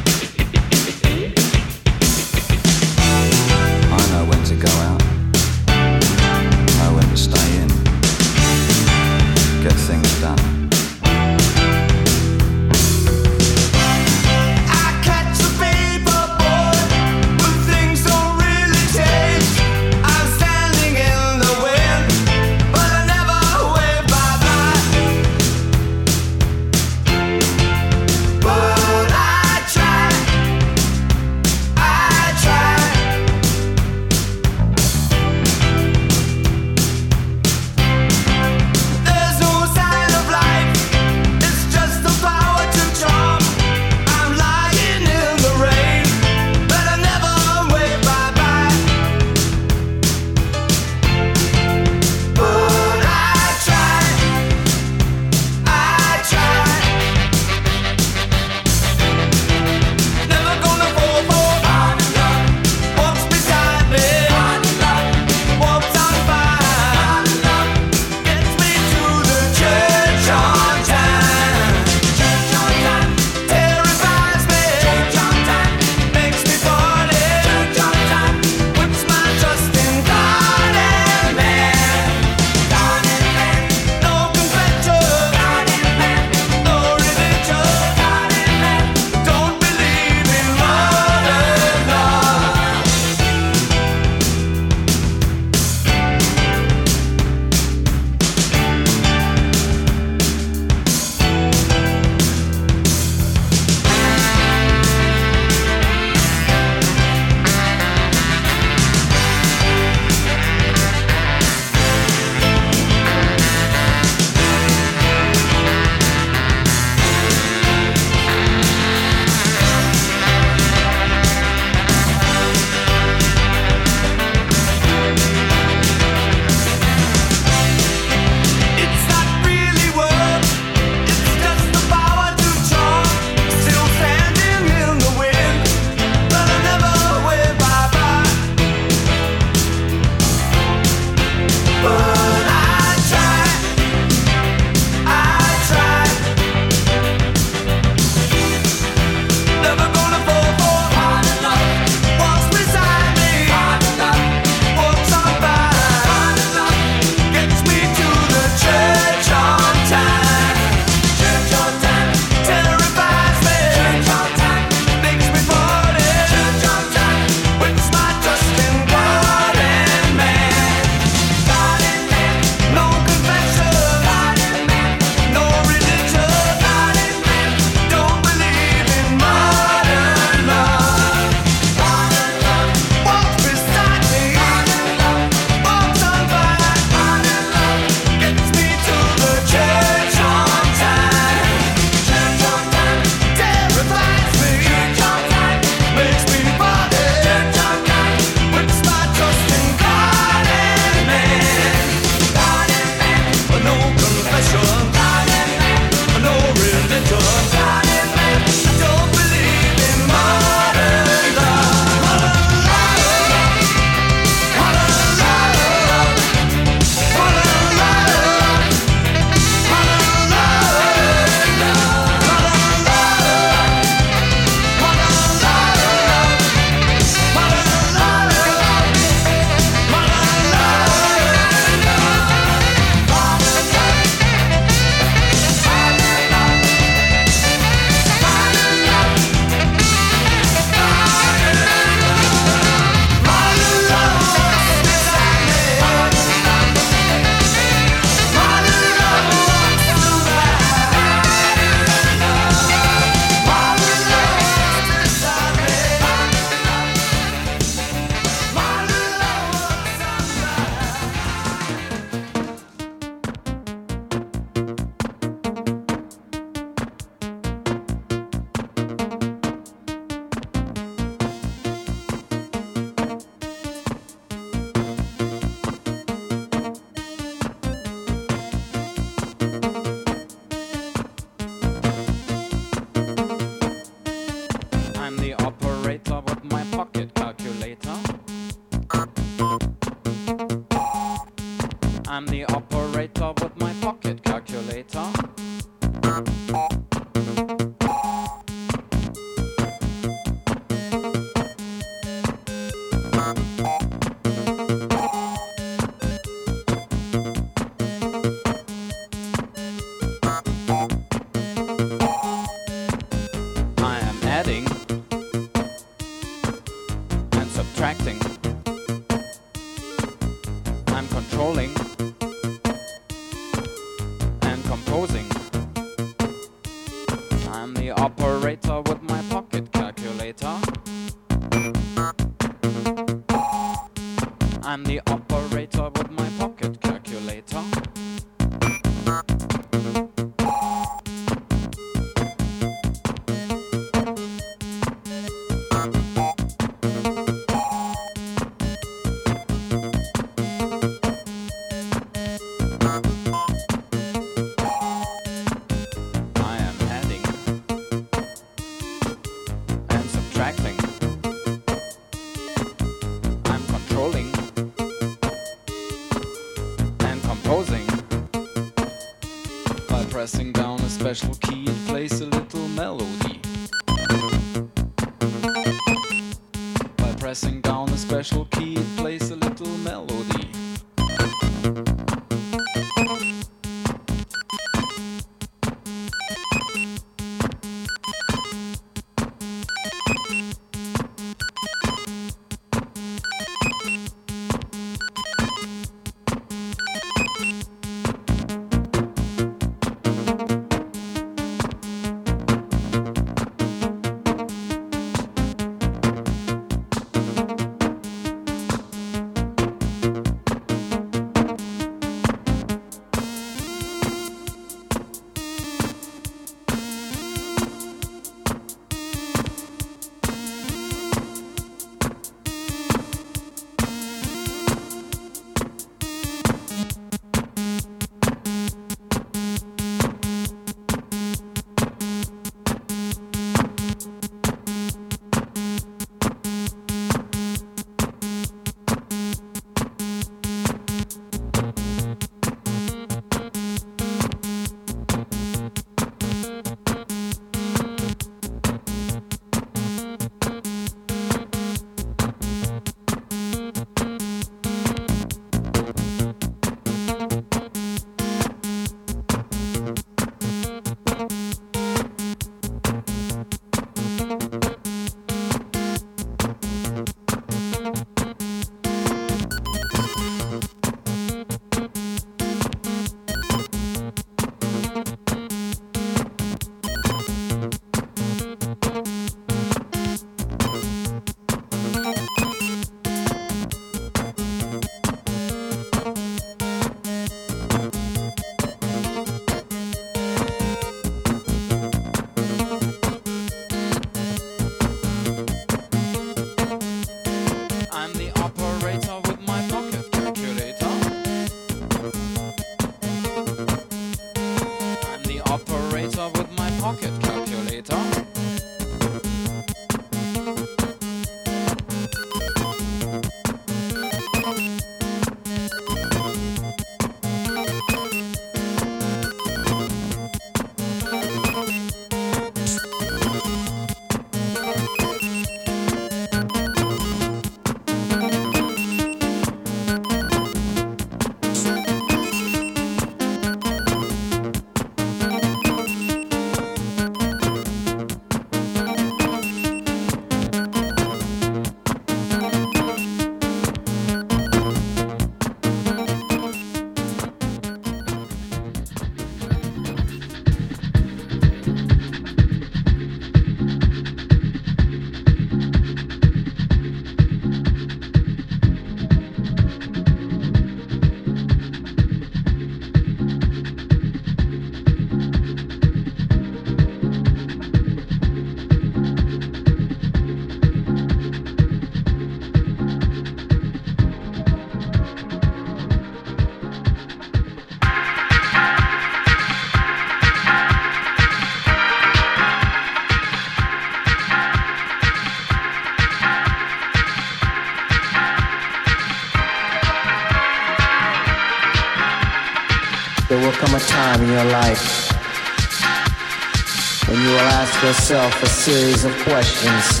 myself a series of questions.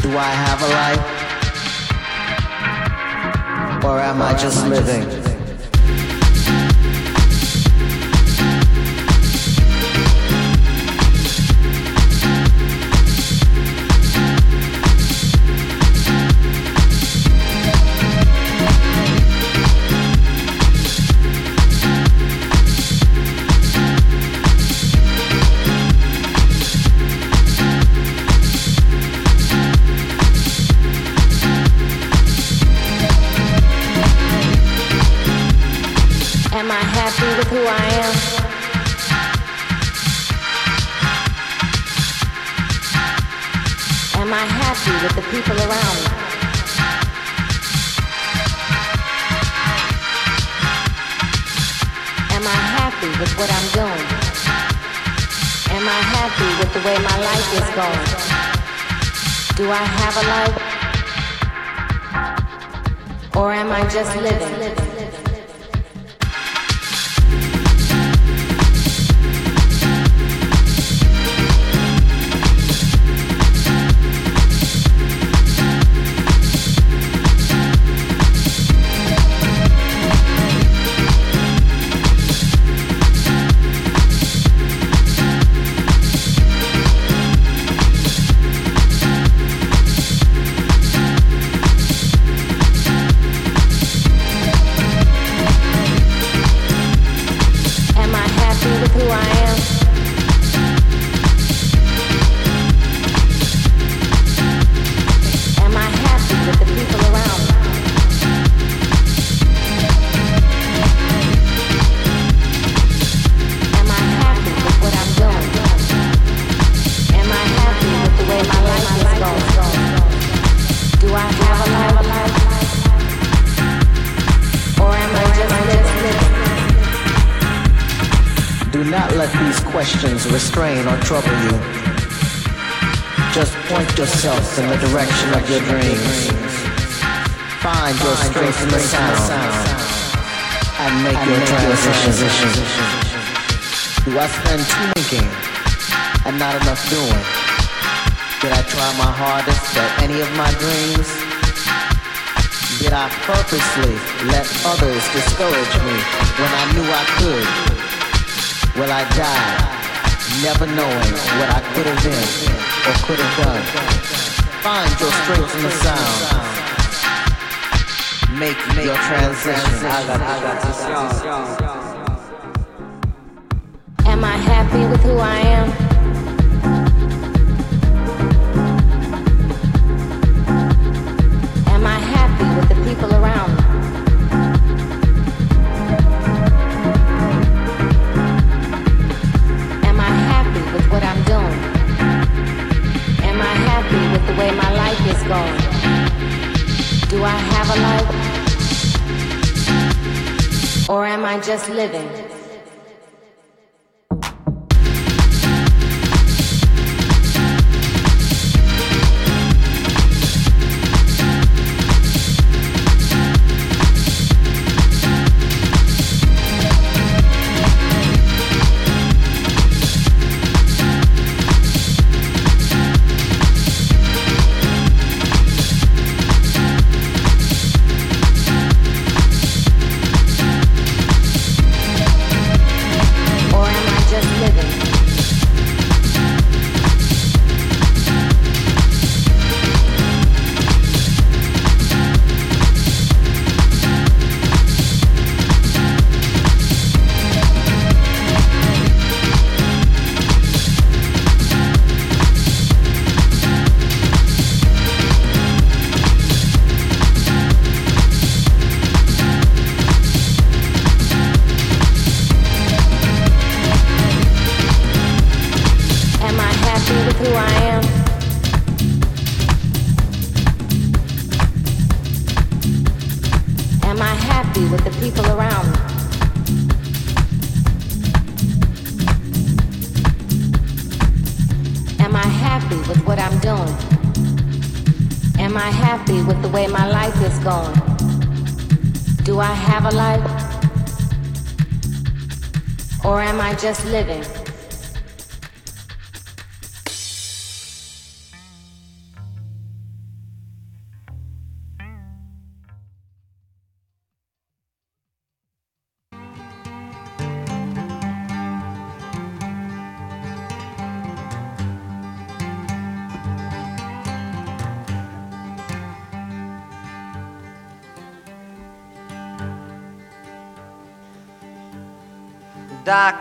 Do I have a life? Or am I just living? Happy with who I am? Am I happy with the people around me? Am I happy with what I'm doing? Am I happy with the way my life is going? Do I have a life? Or am I just living? Restrain or trouble you. Just point yourself in the direction of your dreams. Find your strength in the sound and make your transition. Do I spend too thinking and not enough doing? Did I try my hardest at any of my dreams? Did I purposely let others discourage me when I knew I could? Will I die never knowing what I could have been or could have done? Find your strength in the sound. Make me your transition. Am I happy with who I am? Am I happy with the people around me? Way my life is going? Do I have a life? Or am I just living? Just living?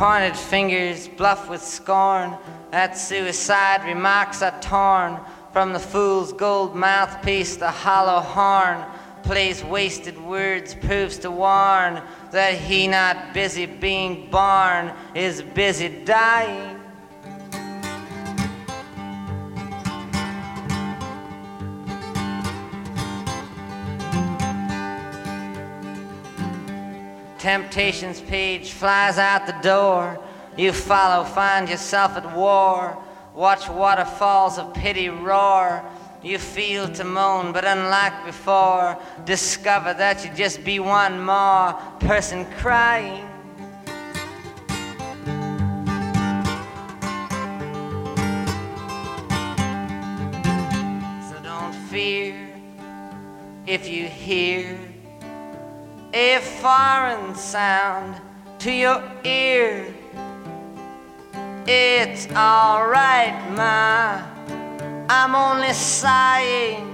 Pointed fingers bluff with scorn, at suicide remarks are torn from the fool's gold mouthpiece, the hollow horn plays wasted words, proves to warn that he not busy being born is busy dying. Temptation's page flies out the door. You follow, find yourself at war. Watch waterfalls of pity roar. You feel to moan, but unlike before, discover that you just be one more person crying. So don't fear if you hear a foreign sound to your ear. It's alright, ma. I'm only sighing.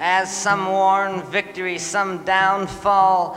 As some warn victory, some downfall,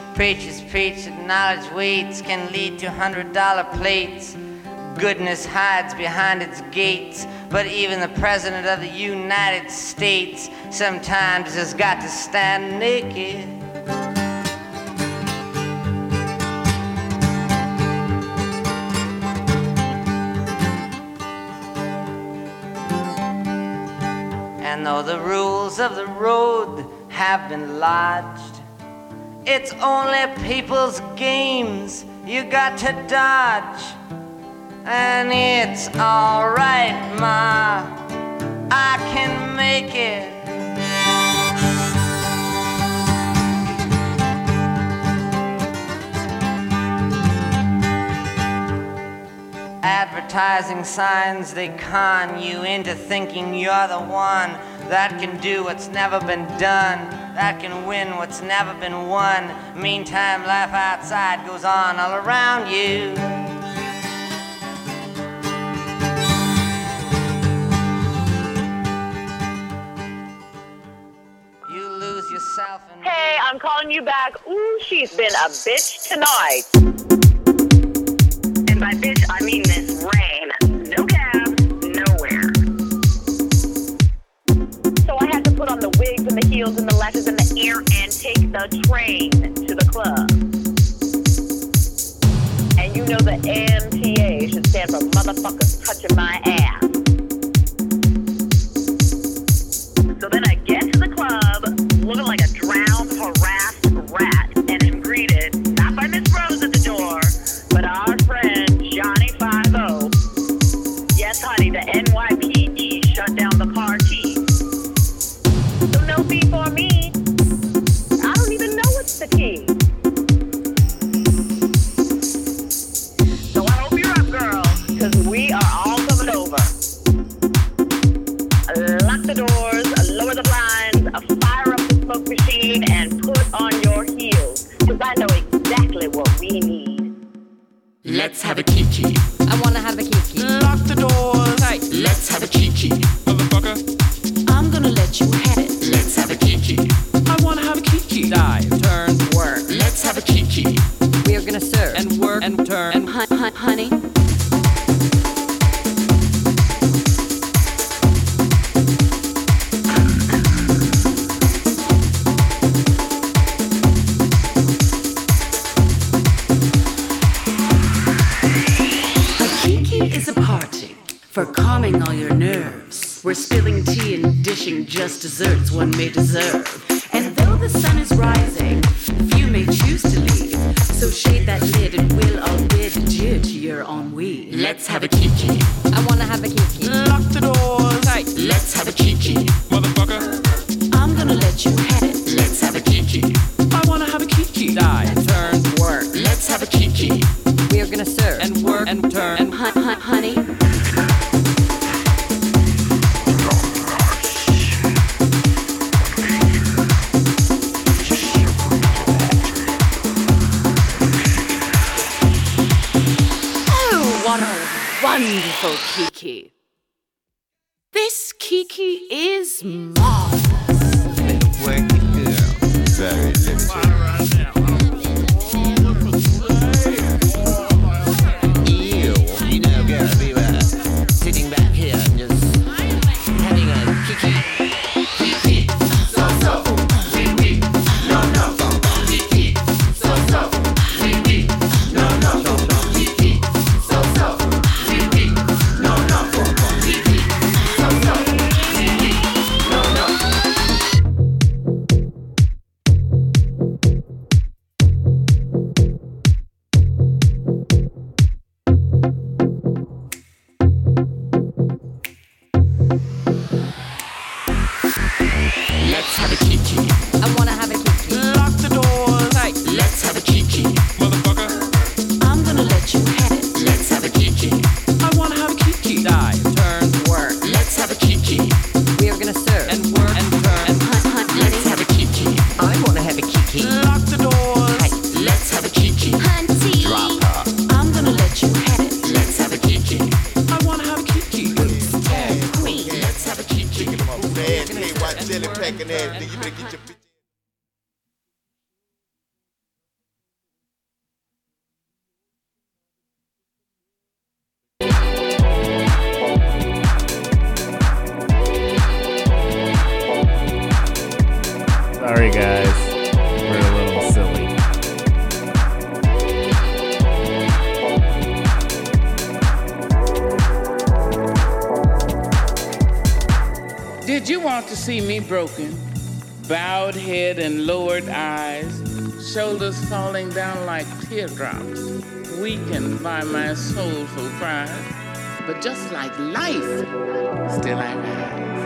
preachers preach that knowledge waits can lead to hundred dollar plates. Goodness hides behind its gates, but even the President of the United States sometimes has got to stand naked. And though the rules of the road have been lodged, it's only people's games you got to dodge. And it's alright, Ma, I can make it. Advertising signs, they con you into thinking you're the one that can do what's never been done, that can win what's never been won. Meantime, life outside goes on all around you. You lose yourself in Hey, I'm calling you back. Ooh, she's been a bitch tonight. Train Guys. We're a little silly. Did you want to see me broken? Bowed head and lowered eyes, shoulders falling down like teardrops, weakened by my soulful pride. But just like life, still I rise.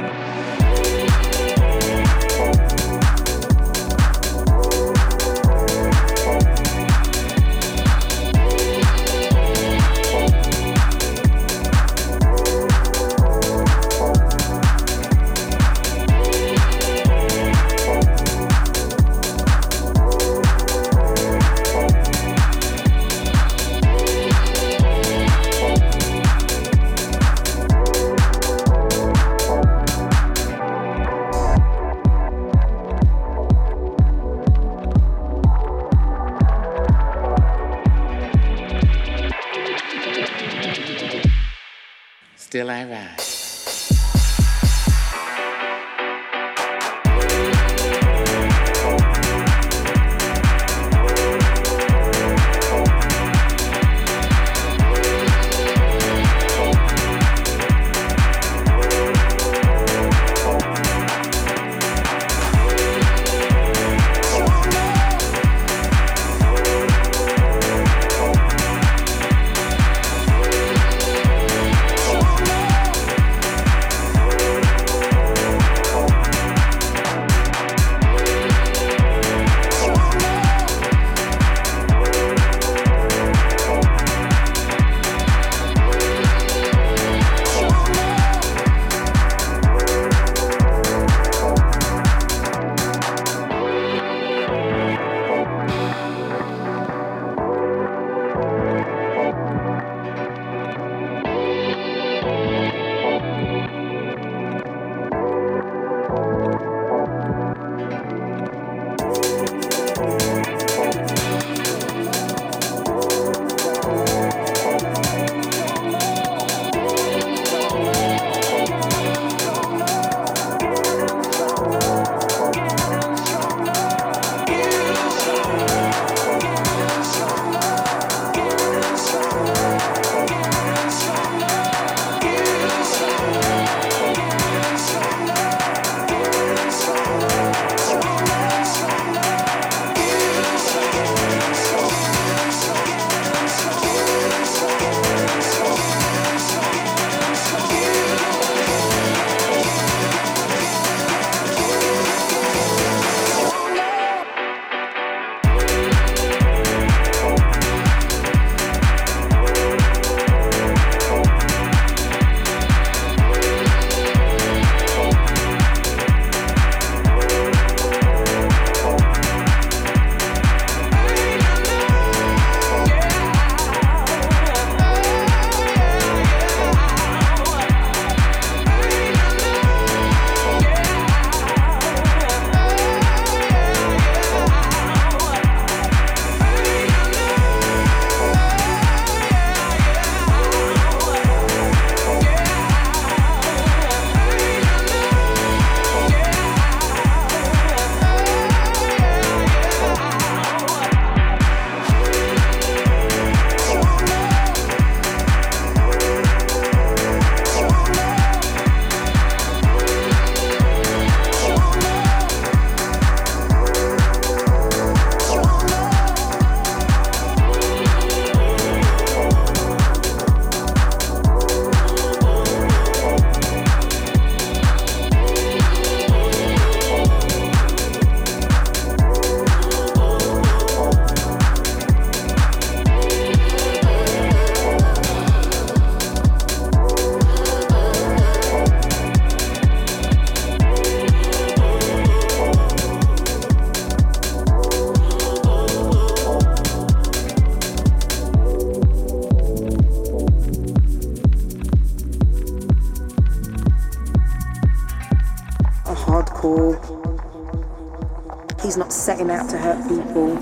setting out to hurt people.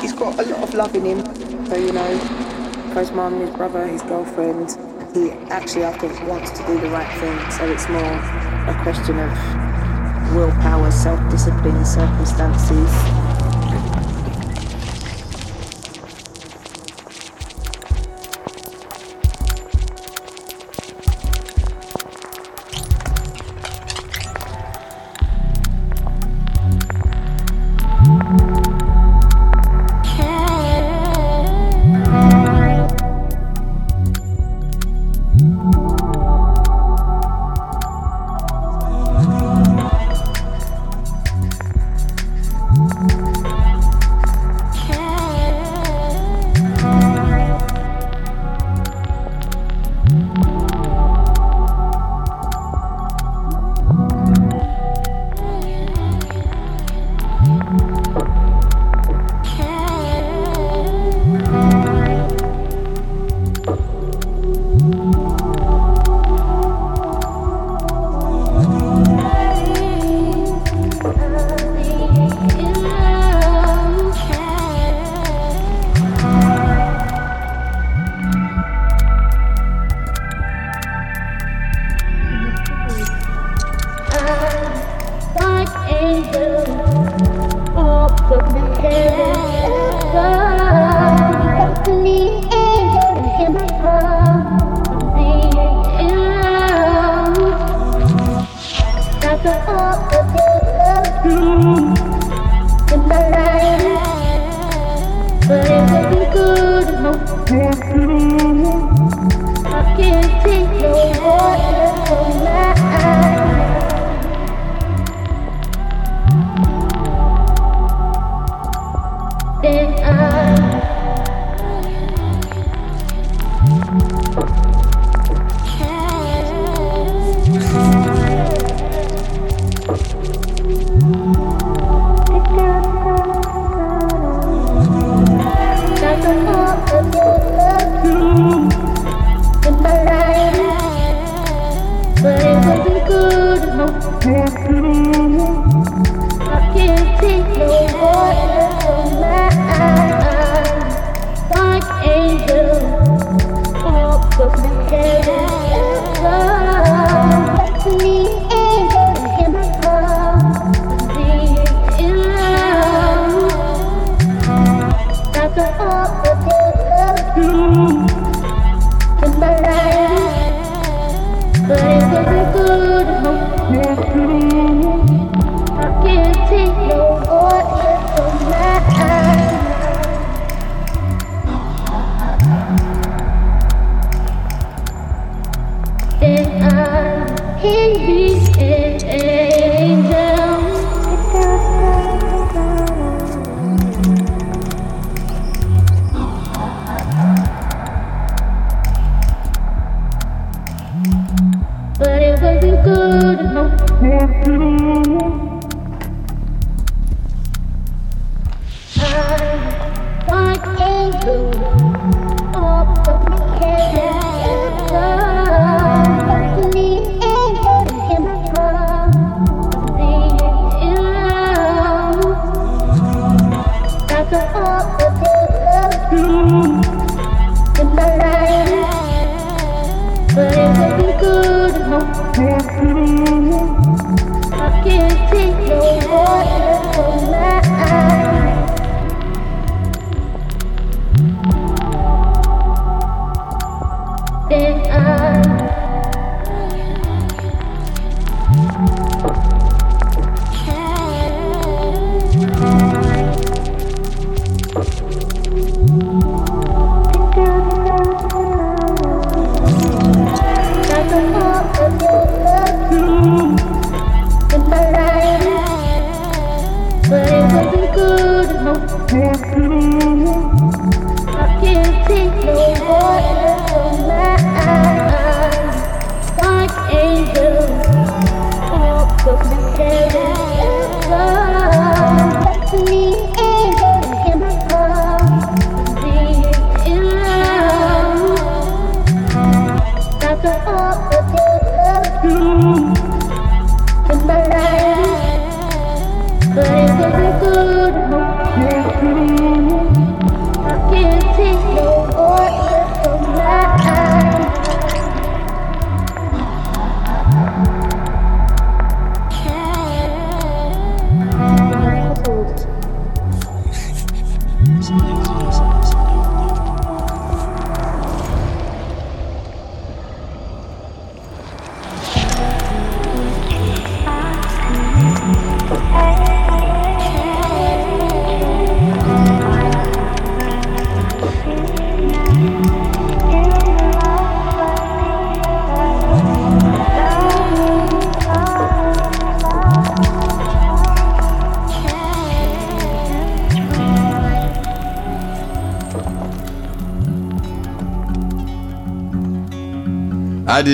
He's got a lot of love in him. So, you know, his mum, his brother, his girlfriend, he actually, I think, wants to do the right thing. So it's more a question of willpower, self-discipline, circumstances.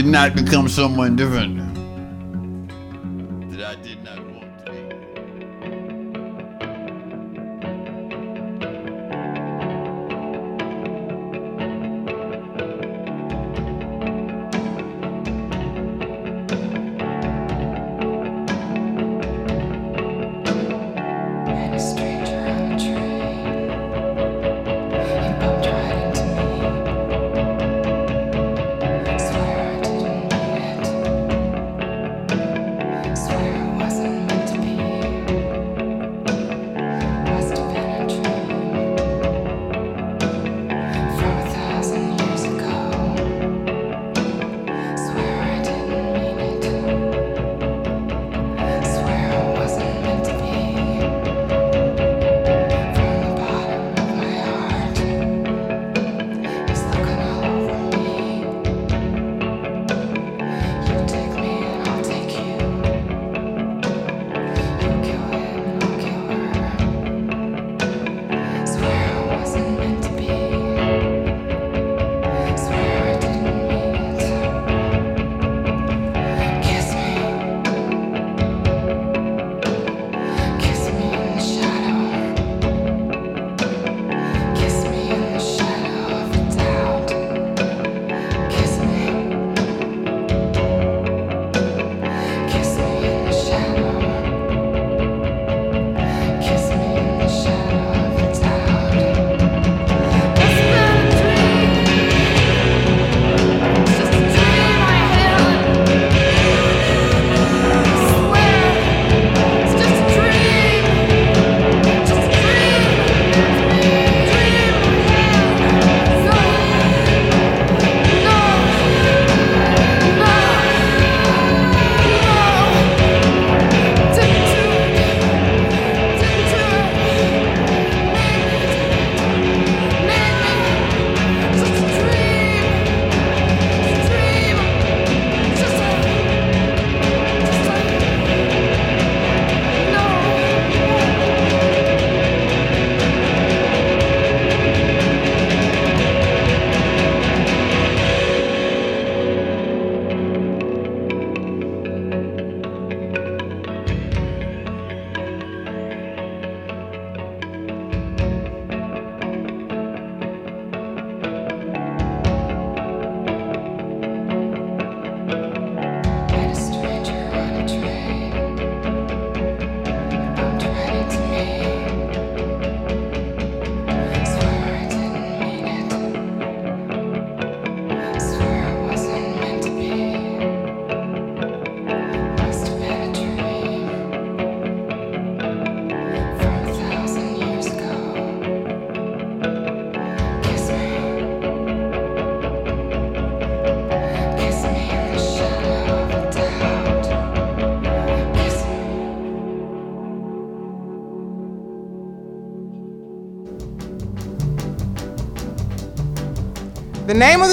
Did not become someone different.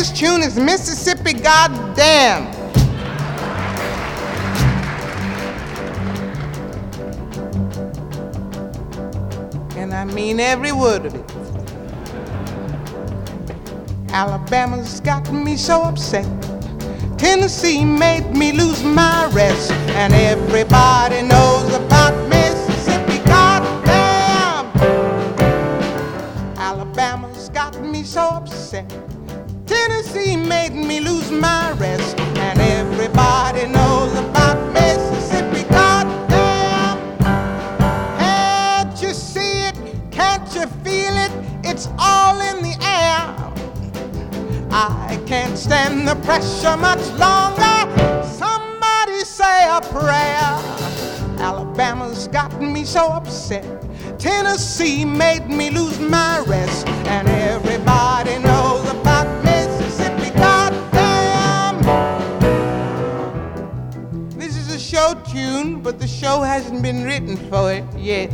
This tune is Mississippi Goddamn. And I mean every word of it. Alabama's got me so upset. Tennessee made me lose my rest. And everybody pressure much longer. Somebody say a prayer. Alabama's gotten me so upset. Tennessee made me lose my rest. And everybody knows about Mississippi. Goddamn! This is a show tune, but the show hasn't been written for it yet.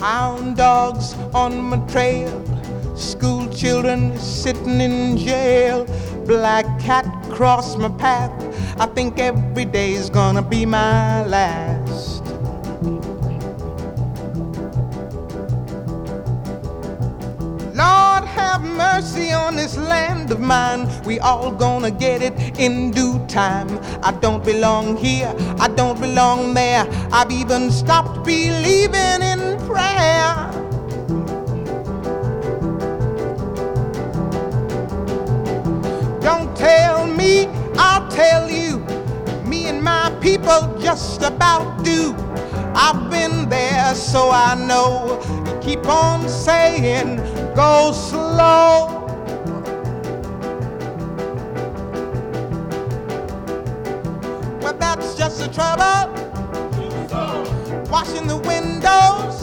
Hound dogs on my trail, school children sitting in jail, black cat cross my path. I think every day's gonna be my last. Lord have mercy on this land of mine. We all gonna get it in due time. I don't belong here, I don't belong there. I've even stopped believing in prayer. Don't tell me, I'll tell you. Me and my people just about do. I've been there, so I know. You keep on saying, go slow. But that's just the trouble. Washing the windows,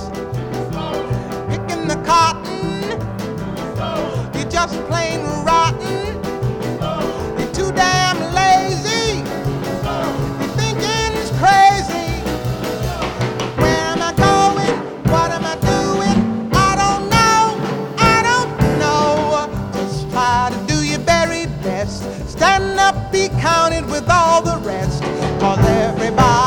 cotton. You're just plain rotten. You're too damn lazy. Your thinking's crazy. Where am I going? What am I doing? I don't know. I don't know. Just try to do your very best. Stand up, be counted with all the rest. Cause everybody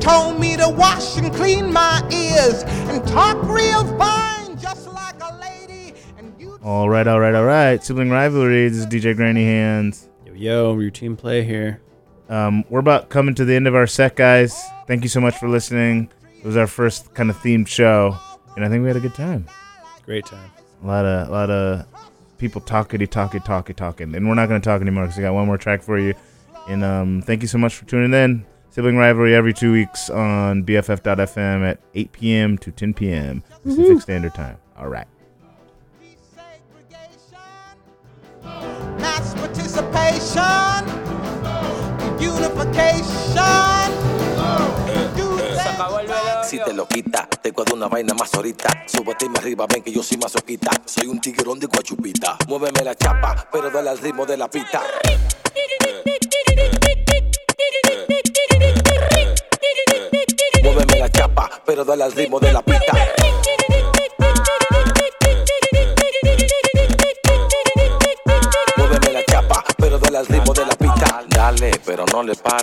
told me to wash and clean my ears and talk real fine, just like a lady. All right, all right, all right. Sibling rivalry. This is DJ Granny Hands. Yo, yo, routine play here. Um, we're about coming to the end of our set, guys. Thank you so much for listening. It was our first kind of themed show, and I think we had a good time. Great time. A lot of, a lot of people talkity, talky, talky, talking, and we're not going to talk anymore because I got one more track for you. And um, thank you so much for tuning in. Sibling rivalry every two weeks on BFF.FM at 8 p.m. to 10 p.m. Pacific Mhm. Standard Time. All right. mass participation, unification. Si te lo quita, te cuadro una vaina más ahorita. Súbete más arriba, ven que yo soy masoquita. Soy un tigrón de guachupita. Muéveme la chapa, pero dale al ritmo de la pita. Muéveme la chapa, pero dale al ritmo de la pista. Muéveme la chapa, pero dale al ritmo de la pista. Dale, pero no le pares.